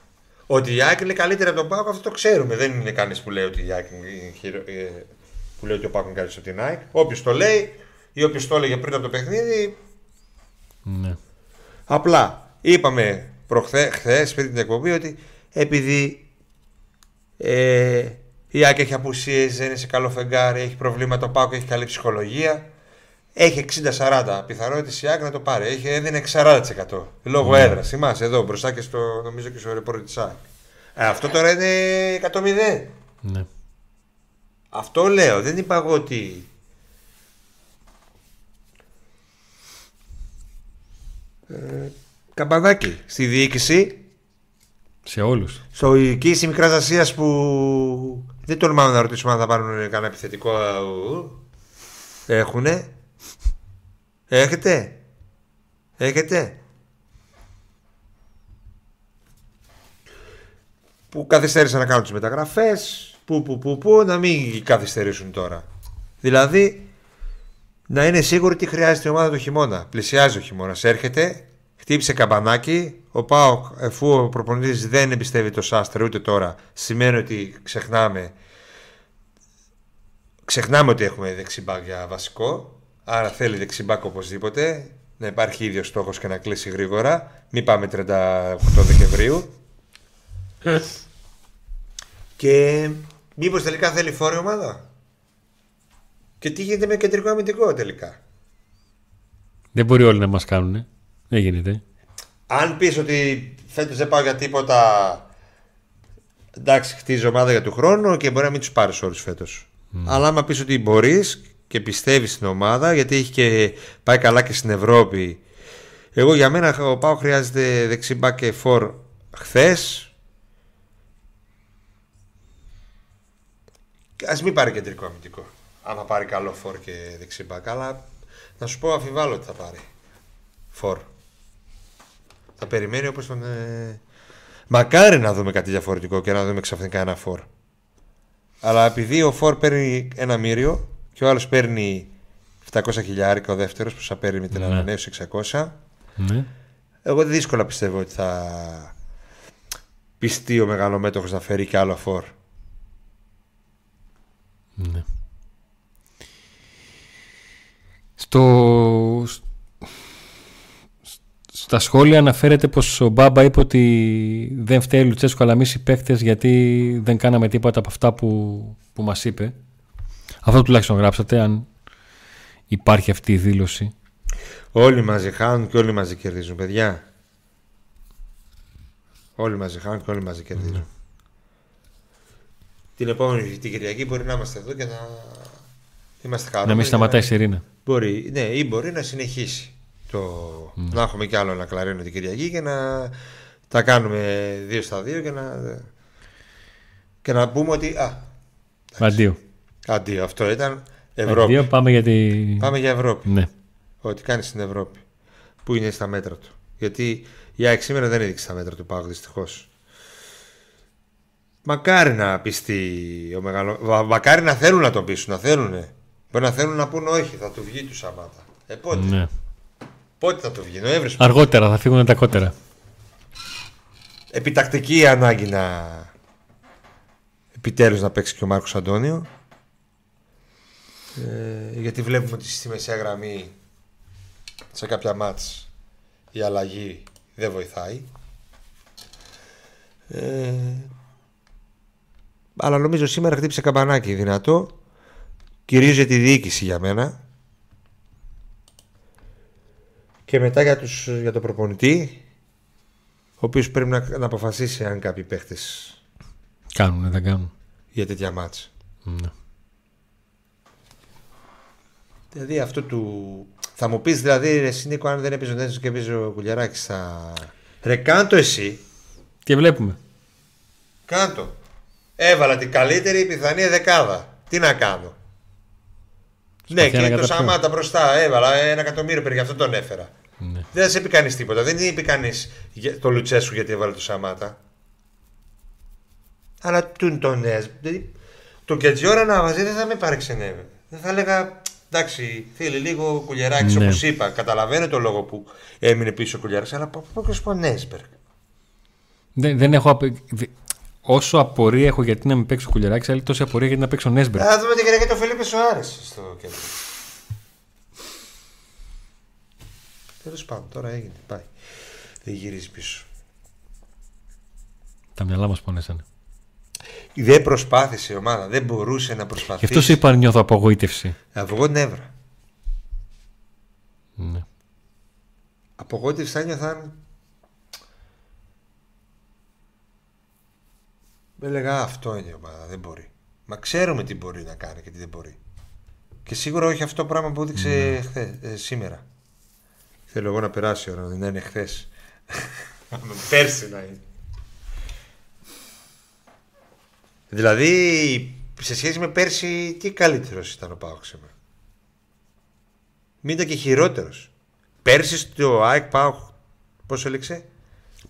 Ότι η Άκη είναι καλύτερα από τον Πάουκ, αυτό το ξέρουμε. Δεν είναι κανείς που λέει ότι η Άκη ε, που λέει ότι ο Πάουκ είναι καλύτερο από την ΑΕΚ. Όποιος το λέει ή όποιος το έλεγε πριν από το παιχνίδι. Ναι. Απλά είπαμε προχθέ, χθες πριν την εκπομπή ότι επειδή ε, η Άκη έχει απουσίες, δεν είναι σε καλό φεγγάρι, έχει προβλήματα. Ο Πάκο έχει καλή ψυχολογία. Έχει 60-40 πιθανότητες η Άκη να το πάρει. Έχει, έδινε 40% λόγω mm. έδρας. Θυμάσαι εδώ μπροστά και στο, νομίζω και στο ρεπόρτ της Άκη. Ε, αυτό τώρα είναι 100-0. Ναι. Αυτό λέω. Δεν είπα εγώ ότι. Ε, καμπανάκι στη διοίκηση. Σε όλους. Στο εκεί στη Μικράς Ασίας που δεν τολμάμε να ρωτήσουμε αν θα πάρουν κανένα επιθετικό. Έχουνε. Έχετε; Έχετε; Που καθυστέρησαν να κάνουν τις μεταγραφές. Που, που, που, που, να μην καθυστερήσουν τώρα. Δηλαδή, να είναι σίγουροι τι χρειάζεται η ομάδα το χειμώνα. Πλησιάζει ο χειμώνας. Έρχεται, χτύπησε καμπανάκι. Ο Πάοκ, εφού ο προπονητής δεν εμπιστεύει το Σάστρε ούτε τώρα, σημαίνει ότι ξεχνάμε Ξεχνάμε ότι έχουμε δεξιμπάκ για βασικό. Άρα θέλει δεξιμπάκ οπωσδήποτε. Να υπάρχει ίδιος στόχος και να κλείσει γρήγορα. Μην πάμε 38 Δεκεμβρίου. και μήπως τελικά θέλει φόρη ομάδα; Και τι γίνεται με κεντρικό αμυντικό τελικά; Δεν μπορεί όλοι να μας κάνουν. Δεν γίνεται. Αν πεις ότι φέτος δεν πάω για τίποτα. Εντάξει, χτίζει ομάδα για του χρόνου και μπορεί να μην τους πάρεις όλου φέτος. Mm. Αλλά άμα πεις ότι μπορείς και πιστεύεις στην ομάδα γιατί έχει και πάει καλά και στην Ευρώπη εγώ για μένα ο Πάο χρειάζεται δεξί μπακ και φορ χθες Ας μην πάρει κεντρικό αμυντικό Αν θα πάρει καλό φορ και δεξί μπακ Αλλά να σου πω αφιβάλλω ότι θα πάρει Φορ Θα περιμένει όπως τον ε... Μακάρι να δούμε κάτι διαφορετικό Και να δούμε ξαφνικά ένα φορ αλλά επειδή ο Φόρ παίρνει ένα μύριο και ο άλλος παίρνει 700 χιλιάρικα ο δεύτερος που θα παίρνει με την ναι. ανανέωση 600. Ναι. Εγώ δύσκολα πιστεύω ότι θα πιστεί ο μεγαλομέτωχος να φέρει και άλλο φόρ. Ναι. Στο, στα σχόλια αναφέρεται πως ο Μπάμπα είπε ότι δεν φταίει ο Λουτσέσκο αλλά εμείς οι παίκτες γιατί δεν κάναμε τίποτα από αυτά που, που μας είπε. Αυτό τουλάχιστον γράψατε αν υπάρχει αυτή η δήλωση. Όλοι μαζί χάνουν και όλοι μαζί κερδίζουν παιδιά. Όλοι μαζί χάνουν και όλοι μαζί κερδίζουν. Mm. Την επόμενη την Κυριακή μπορεί να είμαστε εδώ και να είμαστε χαρούμενοι. Να μην σταματάει η Σιρήνα. Μπορεί, ναι, ή μπορεί να συνεχίσει το... Mm. Να έχουμε κι άλλο ένα κλαρίνο την Κυριακή και να τα κάνουμε δύο στα δύο και να, και να πούμε ότι. Α, Αντίο. Αντίο, αυτό ήταν Ευρώπη. Αντίο, πάμε για, τη... πάμε για Ευρώπη. Ναι. ό,τι κάνεις στην Ευρώπη. Που είναι στα μέτρα του. Γιατί η ΑΕΚ σήμερα δεν έδειξε στα μέτρα του Πάουκ δυστυχώς. Μακάρι να πιστεί ο μεγαλο... Μακάρι να θέλουν να τον πείσουν, να θέλουν. Μπορεί να θέλουν να πούν όχι, θα του βγει τους Σαμάτα. Ε, πότε; Ναι. Πότε θα του βγει, Νοέμβρης. Αργότερα θα φύγουν τα κότερα. Επιτακτική ανάγκη να επιτέλους να παίξει και ο Μάρκος Αντώνιο. Ε, γιατί βλέπουμε ότι στη μεσαία γραμμή σε κάποια μάτς η αλλαγή δεν βοηθάει. Ε, αλλά νομίζω σήμερα χτύπησε καμπανάκι δυνατό. Κυρίως για τη διοίκηση για μένα. Και μετά για, τους, για τον προπονητή ο οποίος πρέπει να, να αποφασίσει αν κάποιοι παίχτες Κάνουν, δεν κάνουν. για τέτοια μάτς. Ναι. Δηλαδή αυτό του... Θα μου πεις δηλαδή ρε εσύ Νίκο αν δεν έπαιζε ο Νέσος και έπαιζε ο Κουλιαράκης θα... Ρε κάντο εσύ. Και βλέπουμε. Κάντο. Έβαλα την καλύτερη πιθανή δεκάδα. Τι να κάνω. Ναι, Προσπαθεί να και το καταπιεί. Σαμάτα μπροστά. Έβαλα ένα εκατομμύριο περί γι' αυτό τον έφερα. Ναι. Δεν θα σε είπε κανείς τίποτα. Δεν είπε κανείς το Λουτσέσου γιατί έβαλε το Σαμάτα. Αλλά του είναι το νέο. Δηλαδή, το Κετζιόρα να βάζει δεν θα με παρεξενεύει. Δεν θα έλεγα εντάξει, θέλει λίγο κουλιαράκι Ναι. όπω είπα. Καταλαβαίνω το λόγο που έμεινε πίσω ο κουλιαράκι, αλλά πώ πω ο Νέσμπεργκ. Δεν, δεν έχω απο... δε- Όσο απορία έχω γιατί να μην παίξει ο Κουλιαράκη, άλλη τόση απορία γιατί να παίξει ο Νέσμπερ. Θα δούμε την γυναίκα του Φελίπε Σοάρε στο κέντρο. Τέλος πάντων, τώρα έγινε. Πάει. Δεν γυρίζει πίσω. Τα μυαλά μας πονέσανε. Δεν προσπάθησε η ομάδα, δεν μπορούσε να Γι' προσπαθήσει. αυτός σου είπα νιώθω απογοήτευση. Αυγό νεύρα. Ναι. Απογοήτευση θα ένιωθα αν. Με έλεγα «Α, αυτό είναι η ομάδα, δεν μπορεί. Μα ξέρουμε τι μπορεί να κάνει και τι δεν μπορεί. Και σίγουρα όχι αυτό το πράγμα που έδειξε χθες, ε, σήμερα. Θέλω εγώ να περάσει η ώρα, να είναι χθες. Πέρσι να είναι. Δηλαδή, σε σχέση με πέρσι, τι καλύτερος ήταν ο Πάοξ σήμερα; Μην ήταν και χειρότερος. Πέρσι στο ΑΕΚ Πάοξ, πώς έλεξε,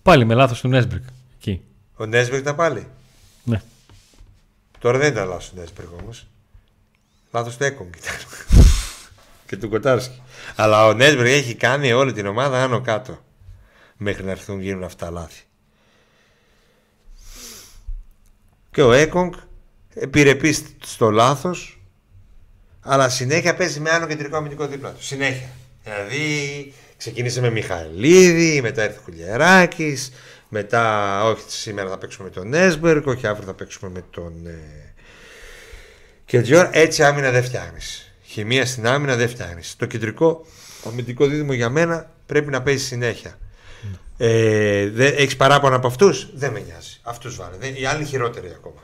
Πάλι με λάθος του Νέσμπεργκ. Εκεί. ο Νέσμπεργκ ήταν πάλι. Ναι. Τώρα δεν ήταν λάθος του Νέσμπεργκ όμω. Λάθος του Έκογκ ήταν. και του Κοτάρσκι. Αλλά ο Νέσμπεργκ έχει κάνει όλη την ομάδα άνω κάτω. Μέχρι να έρθουν γίνουν αυτά τα λάθη. Και ο Έκογκ πήρε πίστη στο λάθος, αλλά συνέχεια παίζει με άλλο κεντρικό αμυντικό δίπλα του. Συνέχεια. Δηλαδή ξεκίνησε με Μιχαηλίδη, μετά ήρθε Χουλιαράκη, μετά όχι σήμερα θα παίξουμε με τον Έσμπεργκ, όχι αύριο θα παίξουμε με τον. Ε... Και Τζιόρ, έτσι άμυνα δεν φτιάχνεις. Χημεία στην άμυνα δεν φτιάχνεις. Το κεντρικό αμυντικό δίδυμο για μένα πρέπει να παίζει συνέχεια. Ε, Έχεις παράπονα από αυτούς, δεν με νοιάζει. Αυτούς βάλε. Δεν- Οι άλλοι χειρότεροι ακόμα.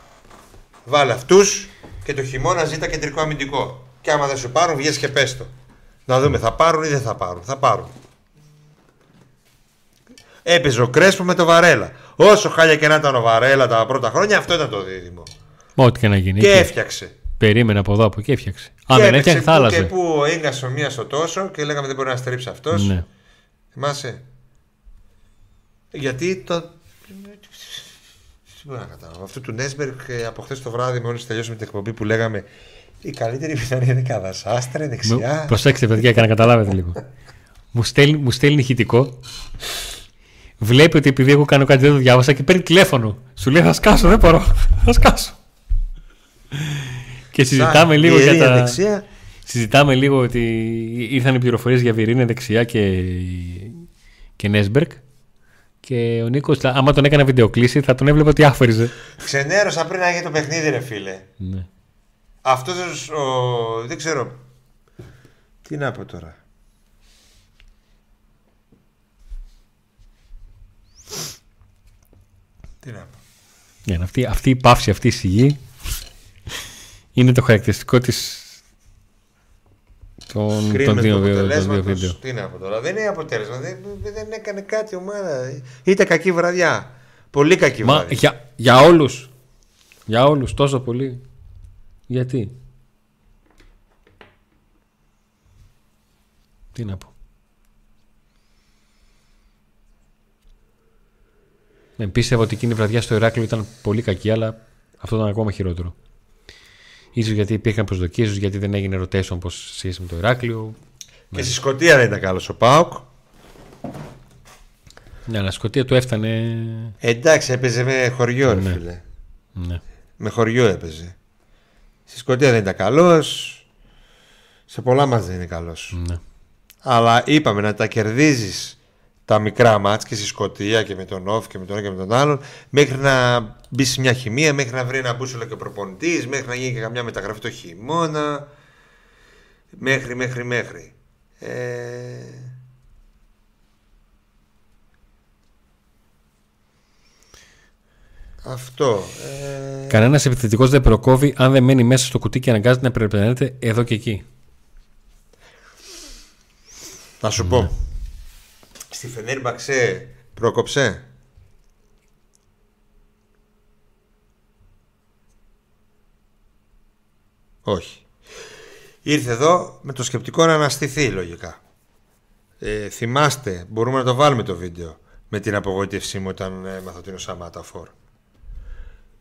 Βάλε αυτούς και το χειμώνα ζήτα κεντρικό αμυντικό. Και άμα δεν σου πάρουν, βγες και πες το. Να δούμε, θα πάρουν ή δεν θα πάρουν. Θα πάρουν. Έπαιζε ο Κρέσπο με το Βαρέλα. Όσο χάλια και να ήταν ο Βαρέλα τα πρώτα χρόνια, αυτό ήταν το δίδυμο. Μα ό,τι και να γίνει. Και εκεί. έφτιαξε. Περίμενε από εδώ από εκεί έφτιαξε. Αν και δεν έπαιξε έφτιαξε θα που και άλλαζε. που ο Ίγκα ο μία στο τόσο και λέγαμε δεν μπορεί να στρίψει αυτός. Ναι. Θυμάσαι; Γιατί το. Δεν μπορώ να καταλάβω. Αυτό του Νέσμπεργκ ε, από χθες το βράδυ, μόλις τελειώσουμε την εκπομπή που λέγαμε η καλύτερη πιθανή δεκάδα. Άστρε, δεξιά. Μου- Προσέξτε, παιδιά, και να καταλάβετε λίγο. μου, στέλνει, μου στέλνει ηχητικό. Βλέπει ότι επειδή εγώ κάνω κάτι δεν το διάβασα και παίρνει τηλέφωνο. Σου λέει θα σκάσω, δεν μπορώ. Θα σκάσω. και συζητάμε Σαν λίγο για Βιερίνια τα. Δεξιά. Συζητάμε λίγο ότι ήρθαν οι πληροφορίες για Βιρίνια δεξιά και, και Νέσμπερκ. Και ο Νίκος, άμα τον έκανε βιντεοκλήση, θα τον έβλεπε ότι άφοριζε. Ξενέρωσα πριν να γίνει το παιχνίδι, ρε φίλε. Ναι. Αυτός ο. Δεν ξέρω. Τι να πω τώρα. Τι να πω. Ναι, αυτή, αυτή η παύση, αυτή η σιγή είναι το χαρακτηριστικό της των, των Κρίνουμε δύο, το βίντεο- των δύο αποτελέσματος. βίντεο. Τι να πω τώρα. Δεν είναι αποτέλεσμα. Δεν, δεν έκανε κάτι η ομάδα. Ήταν κακή βραδιά. Πολύ κακή Μα βραδιά. για, για όλους, για όλους τόσο πολύ. Γιατί; Τι να πω. Με πίστευα ότι εκείνη η βραδιά στο Ηράκλειο ήταν πολύ κακή, αλλά αυτό ήταν ακόμα χειρότερο. Ίσως γιατί υπήρχαν προσδοκίες, ίσως γιατί δεν έγινε rotation όπως σχέση με το Ηράκλειο. Και στη Σκωτία δεν ήταν καλός ο Πάοκ. Ναι, αλλά Σκωτία του έφτανε. Εντάξει, έπαιζε με χωριό, ρε Ναι. φίλε. Ναι. Με χωριό έπαιζε. Στη Σκωτία δεν ήταν καλός. Σε πολλά μας δεν είναι καλός. ναι. Αλλά είπαμε να τα κερδίζεις τα μικρά μάτς και στη Σκωτία και με τον Όφ και με τον ένα και με τον άλλον μέχρι να μπει σε μια χημεία, μέχρι να βρει ένα μπούσουλο και προπονητής, μέχρι να γίνει και καμιά μεταγραφή το χειμώνα. Μέχρι, μέχρι, μέχρι. Ε... Αυτό. Ε... Κανένας επιθετικός δεν προκόβει αν δεν μένει μέσα στο κουτί και αναγκάζεται να περιπλανέται εδώ και εκεί. Να σου πω. Στη Φενέρμπαξε πρόκοψε. Όχι. Ήρθε εδώ με το σκεπτικό να αναστηθεί λογικά. Ε, θυμάστε, μπορούμε να το βάλουμε το βίντεο με την απογοήτευσή μου όταν έμαθα ότι είναι ο Σαμάτα Φορ.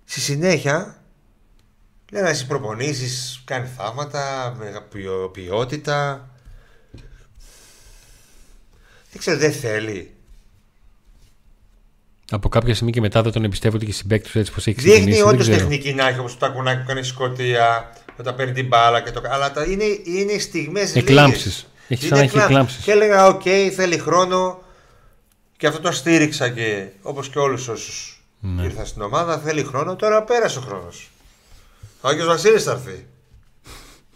Στη συνέχεια λέει να προπονήσεις, κάνει θαύματα, με ποιο- ποιότητα. Δεν ξέρω, δεν θέλει. Από κάποια στιγμή και μετά δεν τον εμπιστεύονται και οι συμπαίκτες του έτσι πώς έχει Δείχνει ξεκινήσει. δεν όντως ξέρω. τεχνική να έχει όπως τα κουνάκι που κάνει η Σκωτία, όταν παίρνει την μπάλα και το. Αλλά τα, είναι, είναι στιγμές Εκλάμψεις. Έχει σαν να έχει εκλάμψεις. Και έλεγα, οκ, θέλει χρόνο. Και αυτό το στήριξα και όπως και όλους όσους Ναι. ήρθαν στην ομάδα, θέλει χρόνο. Τώρα πέρασε ο χρόνος. Ο Άγιος Βασίλης θα έρθει.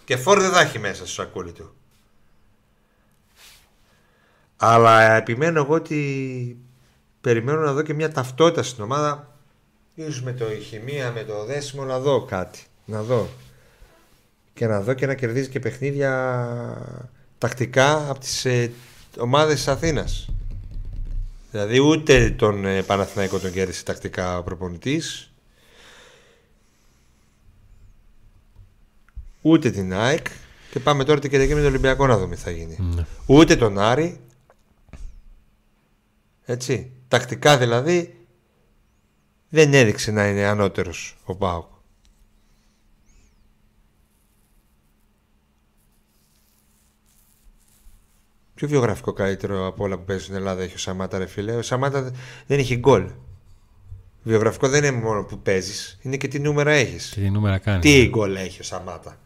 Και φόρ δεν θα έχει μέσα στο σακούλι του. Αλλά επιμένω εγώ ότι περιμένω να δω και μια ταυτότητα στην ομάδα. Ίσως με το η χημεία, με το δέσιμο να δω κάτι. Να δω. Και να δω και να κερδίζει και παιχνίδια τακτικά από τις ε, ομάδες της Αθήνας. Δηλαδή ούτε τον ε, Παναθηναϊκό τον κέρδισε τακτικά ο προπονητής. Ούτε την ΑΕΚ. Και πάμε τώρα την Κυριακή με τον Ολυμπιακό να δούμε τι θα γίνει. Ναι. Ούτε τον Άρη. Έτσι. Τακτικά δηλαδή δεν έδειξε να είναι ανώτερος ο Πάοκ. Ποιο βιογραφικό καλύτερο από όλα που παίζει στην Ελλάδα έχει ο Σαμάτα, ρε φίλε. Ο Σαμάτα δεν έχει γκολ. Βιογραφικό δεν είναι μόνο που παίζεις, είναι και τι νούμερα έχεις. Και τι νούμερα κάνεις. Τι γκολ έχει ο Σαμάτα.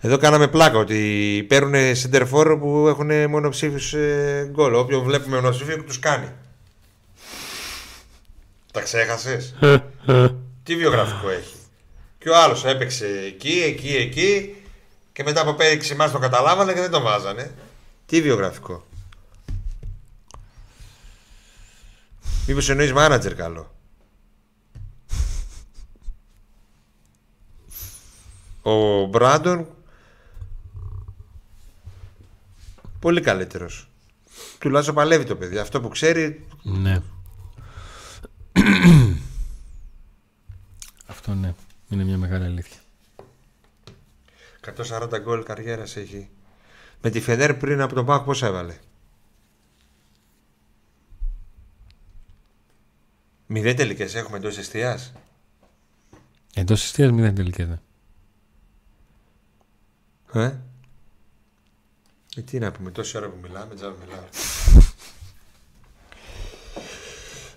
Εδώ κάναμε πλάκα ότι παίρνουν σεντερφόρ που έχουν μονοψήφιους ε, γκολ. Όποιον βλέπουμε μονοψήφιο τους κάνει. Τα ξέχασες; Τι βιογραφικό έχει; Και ο άλλος έπαιξε εκεί, εκεί, εκεί και μετά από 5-6 μάτς το καταλάβανε και δεν τον βάζανε. Τι βιογραφικό; Μήπως εννοείς μάνατζερ καλό; Ο Μπράντον πολύ καλύτερος. Τουλάχιστον παλεύει το παιδί. Αυτό που ξέρει Ναι. Αυτό ναι. Είναι μια μεγάλη αλήθεια. 140 γκολ καριέρας έχει. Με τη Φενέρ πριν από τον Πάκ πόσα έβαλε; Μηδέν τελικές έχουμε εντός εστιάς. Εντός εστία μηδέν τελικές. Ναι. Ε; Ε, τι να πούμε, τόση ώρα που μιλάμε, τζάμπα μιλάω.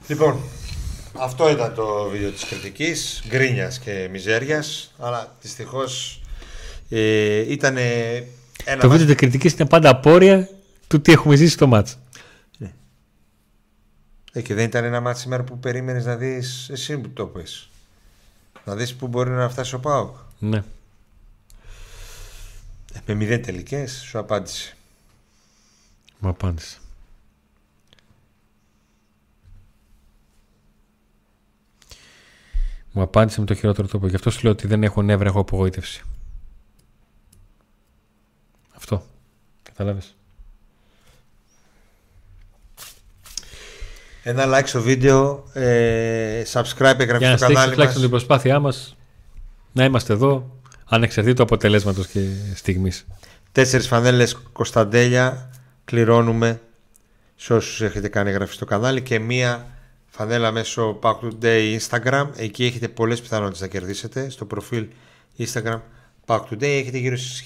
λοιπόν, αυτό ήταν το βίντεο της κριτικής, γκρίνιας και μιζέριας, αλλά δυστυχώς ε, ήταν ένα Το μας- βίντεο της κριτικής είναι πάντα απόρρια του τι έχουμε ζήσει στο μάτς. Ε, και δεν ήταν ένα μάτι σήμερα που περίμενες να δεις, εσύ που το πες, να δεις που μπορεί να φτάσει ο ΠΑΟΚ. Ναι. Ε, με μηδέν τελικές, σου απάντησε. Μου απάντησε. Μου απάντησε με το χειρότερο τρόπο. Γι' αυτό σου λέω ότι δεν έχω νεύρα, έχω απογοήτευση. Αυτό. Κατάλαβες; Ένα like στο βίντεο, ε, subscribe, εγγραφή Για να στο στηρίξετε κανάλι τουλάχιστον μας. την προσπάθεια μας να είμαστε εδώ ανεξαρτήτου αποτελέσματος και στιγμής. Τέσσερις φανέλες Κωνσταντέλια κληρώνουμε σε όσους έχετε κάνει εγγραφή στο κανάλι και μία φανέλα μέσω Pack Today Instagram. Εκεί έχετε πολλές πιθανότητες να κερδίσετε. Στο προφίλ Instagram Pack Today έχετε γύρω στις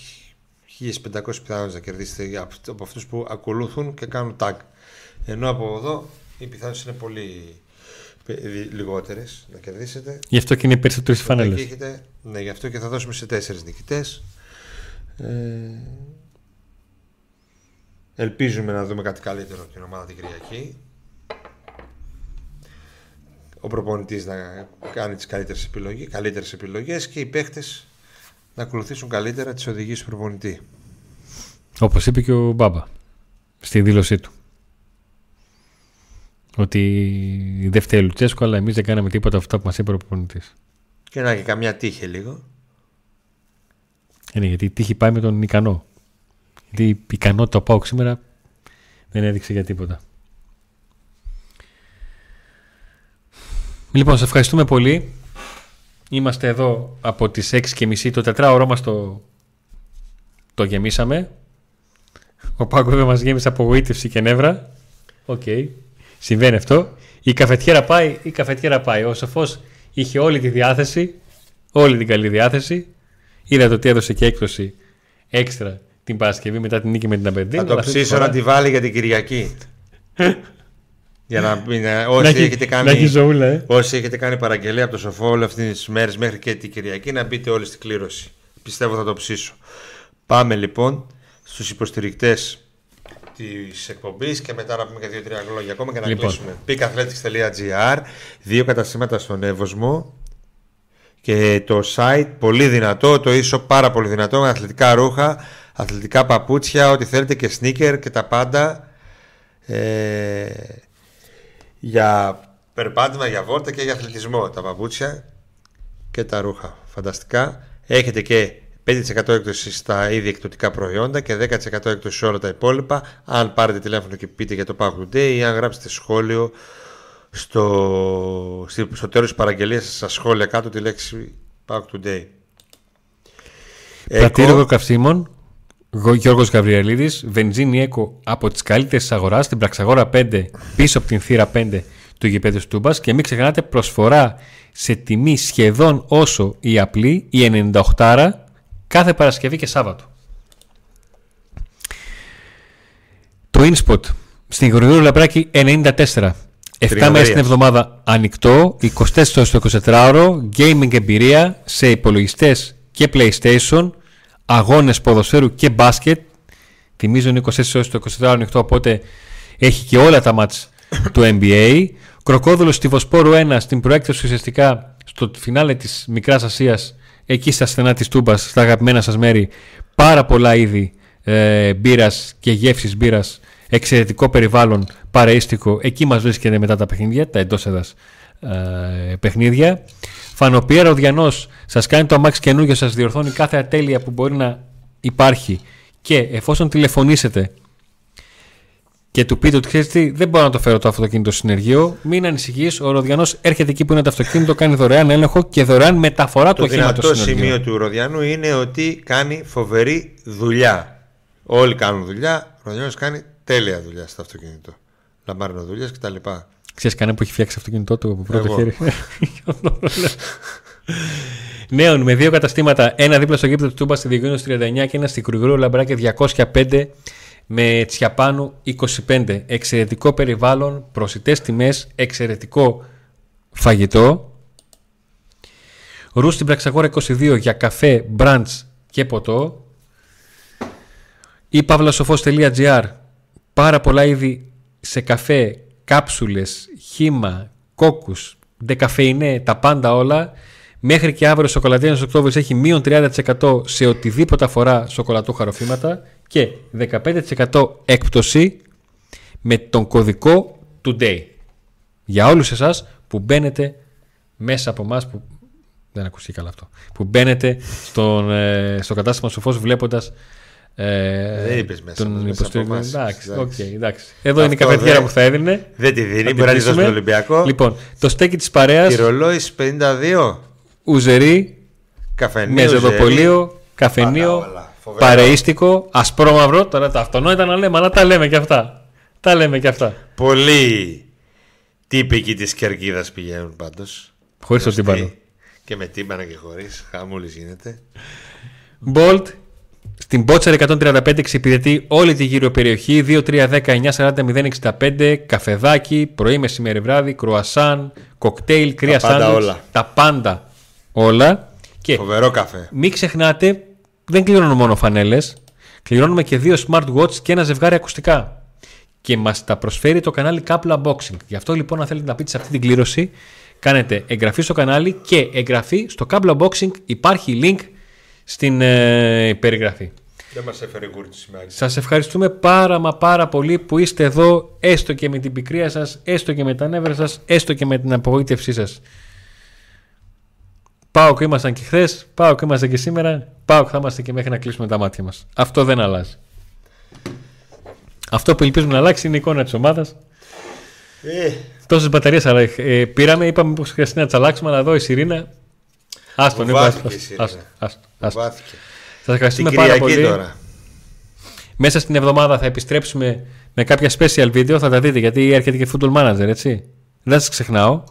1500 πιθανότητες να κερδίσετε από αυτούς που ακολουθούν και κάνουν tag. Ενώ από εδώ οι πιθανότητες είναι πολύ λιγότερες να κερδίσετε. Γι' αυτό και είναι περισσότερες φανέλες. Ναι, γι' αυτό και θα δώσουμε σε τέσσερις νικητές. Ε, ελπίζουμε να δούμε κάτι καλύτερο την ομάδα την Κυριακή. Ο προπονητής να κάνει τις καλύτερες επιλογές καλύτερες επιλογές και οι παίχτε να ακολουθήσουν καλύτερα τις οδηγίες του προπονητή. Όπως είπε και ο Μπάμπα στη δήλωσή του. Ότι δεν φταίει ο Λουτσέσκο, αλλά εμείς δεν κάναμε τίποτα αυτά που μας είπε ο προπονητής. Και να και καμιά τύχη λίγο. Είναι γιατί η τύχη πάει με τον ικανό. Γιατί η ικανότητα που πάω σήμερα δεν έδειξε για τίποτα. Λοιπόν, σας ευχαριστούμε πολύ. Είμαστε εδώ από τις 6.30 το τετράωρό μας το, το γεμίσαμε. Ο ΠΑΟΚ δεν μας γέμισε απογοήτευση και νεύρα. OK. Okay. Συμβαίνει αυτό. Η καφετιέρα πάει, η καφετιέρα πάει. Ο Σοφός είχε όλη τη διάθεση, όλη την καλή διάθεση. Είδατε ότι έδωσε και έκπτωση έξτρα την Παρασκευή μετά την νίκη με την Αμπεντίν. Θα το ψήσω να τη βάλει για την Κυριακή. για να, να όσοι, να έχετε κάνει, ζωούλα, ε. όσοι έχετε κάνει παραγγελία από το σοφό όλε αυτέ τι μέρε μέχρι και την Κυριακή να μπείτε όλοι στην κλήρωση. Πιστεύω θα το ψήσω. Πάμε λοιπόν στους υποστηρικτές της εκπομπής και μετά να πούμε και δύο-τρία λόγια ακόμα και να λοιπόν. κλείσουμε. peakathletics.gr, δύο καταστήματα στον Εύωσμο και το site πολύ δυνατό, το ίσο πάρα πολύ δυνατό με αθλητικά ρούχα, αθλητικά παπούτσια, ό,τι θέλετε και sneaker και τα πάντα ε, για περπάτημα, για βόρτα και για αθλητισμό τα παπούτσια και τα ρούχα. Φανταστικά. Έχετε και 5% έκπτωση στα ήδη εκπτωτικά προϊόντα και 10% έκπτωση σε όλα τα υπόλοιπα. Αν πάρετε τηλέφωνο και πείτε για το Pack Today ή αν γράψετε σχόλιο στο, στο τέλος της παραγγελίας σας σχόλια κάτω τη λέξη Pack Today. Πρατήριο καυσίμων Γιώργος Γαβριελίδης, βενζίνη έκο από τις καλύτερες αγοράς, στην Πραξαγόρα 5, πίσω από την θύρα 5 του γηπέδου Τούμπας και μην ξεχνάτε προσφορά σε τιμή σχεδόν όσο η απλή, η 98 κάθε Παρασκευή και Σάββατο. Το InSpot στην Γρηγορίου Λαμπράκη 94. 7 μέρες την εβδομάδα ανοιχτό, 24 στο 24ωρο, gaming εμπειρία σε υπολογιστές και PlayStation, αγώνες ποδοσφαίρου και μπάσκετ. Θυμίζω είναι 24 στο 24ωρο ανοιχτό, οπότε έχει και όλα τα μάτς του NBA. Κροκόδουλος στη Βοσπόρου 1 στην προέκταση ουσιαστικά στο φινάλε της Μικράς Ασίας εκεί στα στενά της Τούμπας, στα αγαπημένα σας μέρη, πάρα πολλά είδη ε, μπύρας και γεύσεις μπύρας, εξαιρετικό περιβάλλον, παρεΐστικο, εκεί μας βρίσκεται μετά τα παιχνίδια, τα εντός έδας ε, παιχνίδια. Φανοπία Ροδιανός σας κάνει το αμάξι καινούργιο, σας διορθώνει κάθε ατέλεια που μπορεί να υπάρχει και εφόσον τηλεφωνήσετε και του πείτε ότι ξέρεις τι, δεν μπορώ να το φέρω το αυτοκίνητο συνεργείο, μην ανησυχείς. Ο Ροδιανός έρχεται εκεί που είναι το αυτοκίνητο, κάνει δωρεάν έλεγχο και δωρεάν μεταφορά του οχήματος. Το σημείο του Ροδιανού είναι ότι κάνει φοβερή δουλειά. Όλοι κάνουν δουλειά. Ο Ροδιανός κάνει τέλεια δουλειά στο αυτοκίνητο. Λαμπάρνο δουλειές κτλ. Ξέρεις κανένα που έχει φτιάξει αυτοκίνητό του από πρώτο χέρι; Νέων με δύο καταστήματα, ένα δίπλα στο γήπεδο του Τούμπας στη Διογένεια 39 και ένα στην Κρουγκρού Λαμπράκια 205 με Τσιαπάνου 25. Εξαιρετικό περιβάλλον, προσιτές τιμές, εξαιρετικό φαγητό. Ρου στην Πραξαγόρα 22 για καφέ, μπραντς και ποτό. Ή παύλασοφός.gr Πάρα πολλά είδη σε καφέ, κάψουλες, χύμα, κόκκους, δεκαφεϊνέ, τα πάντα όλα. Μέχρι και αύριο σοκολατένιος Οκτώβριος έχει μείον 30% σε οτιδήποτε αφορά σοκολατούχα ροφήματα και 15% έκπτωση με τον κωδικό Today. Για όλους εσάς που μπαίνετε μέσα από εμάς που δεν ακούστηκε καλά αυτό. Που μπαίνετε στον, ε, στο κατάστημα σοφός βλέποντας ε, δεν είπες μέσα. Τον υποστήριξε. Εντάξει, okay, εντάξει. Εδώ είναι η καφετιέρα που θα έδινε. Δεν τη δίνει. Μπορεί να τη δώσει τον Ολυμπιακό. Λοιπόν, το στέκι της παρέα. Τυρολόι 52. Ουζερί. Καφενείο. Μεζοδοπολείο. Καφενείο. Φοβερό. παρεΐστικο, ασπρόμαυρο. Τώρα τα αυτονόητα να λέμε, αλλά τα λέμε και αυτά. Τα λέμε και αυτά. Πολλοί τύπικοι της κερκίδας πηγαίνουν πάντως. Χωρίς το τύμπανο. Και με τύμπανα και χωρίς. Χαμούλης γίνεται. Bolt στην Μπότσαρ 135 εξυπηρετεί όλη τη γύρω περιοχή 2, 3, 10, 9, 40, 065 καφεδάκι, πρωί, μεσημέρι, βράδυ, κρουασάν, κοκτέιλ, κρύα Τα πάντα σάντουιτς, όλα. Τα πάντα όλα. Και Φοβερό καφέ. μην ξεχνάτε, δεν κληρώνουμε μόνο φανέλες, κληρώνουμε και δύο smartwatch και ένα ζευγάρι ακουστικά. Και μας τα προσφέρει το κανάλι Couple Unboxing. Γι' αυτό λοιπόν αν θέλετε να πείτε σε αυτή την κλήρωση, κάνετε εγγραφή στο κανάλι και εγγραφή στο Couple Unboxing. Υπάρχει link στην ε, περιγραφή. Δεν μας έφερε γκούρ του σήμερα. Σας ευχαριστούμε πάρα μα πάρα πολύ που είστε εδώ έστω και με την πικρία σας, έστω και με τα νεύρα σας, έστω και με την απογοήτευσή σας. Πάω και ήμασταν και χθες, πάω και ήμασταν και σήμερα, πάω και θα είμαστε και μέχρι να κλείσουμε τα μάτια μας. Αυτό δεν αλλάζει. Αυτό που ελπίζουμε να αλλάξει είναι η εικόνα της ομάδας. Ε, Τόσες μπαταρίες αλλά, ε, πήραμε, είπαμε πως χρειαστεί να τις αλλάξουμε, αλλά εδώ η Σιρήνα... Άστον, είπα, Φοβάθηκε άστον, η Σιρήνα. άστον, άστον, άστον. φοβάθηκε. Σας Την ευχαριστούμε πάρα Κυριακή πολύ. τώρα. Μέσα στην εβδομάδα θα επιστρέψουμε με κάποια special video, θα τα δείτε γιατί έρχεται και football manager, έτσι. Δεν σας ξεχνάω.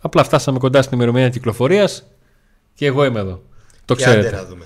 Απλά φτάσαμε κοντά στην ημερομηνία κυκλοφορίας και εγώ είμαι εδώ. Το Και άντε ξέρετε. να δούμε.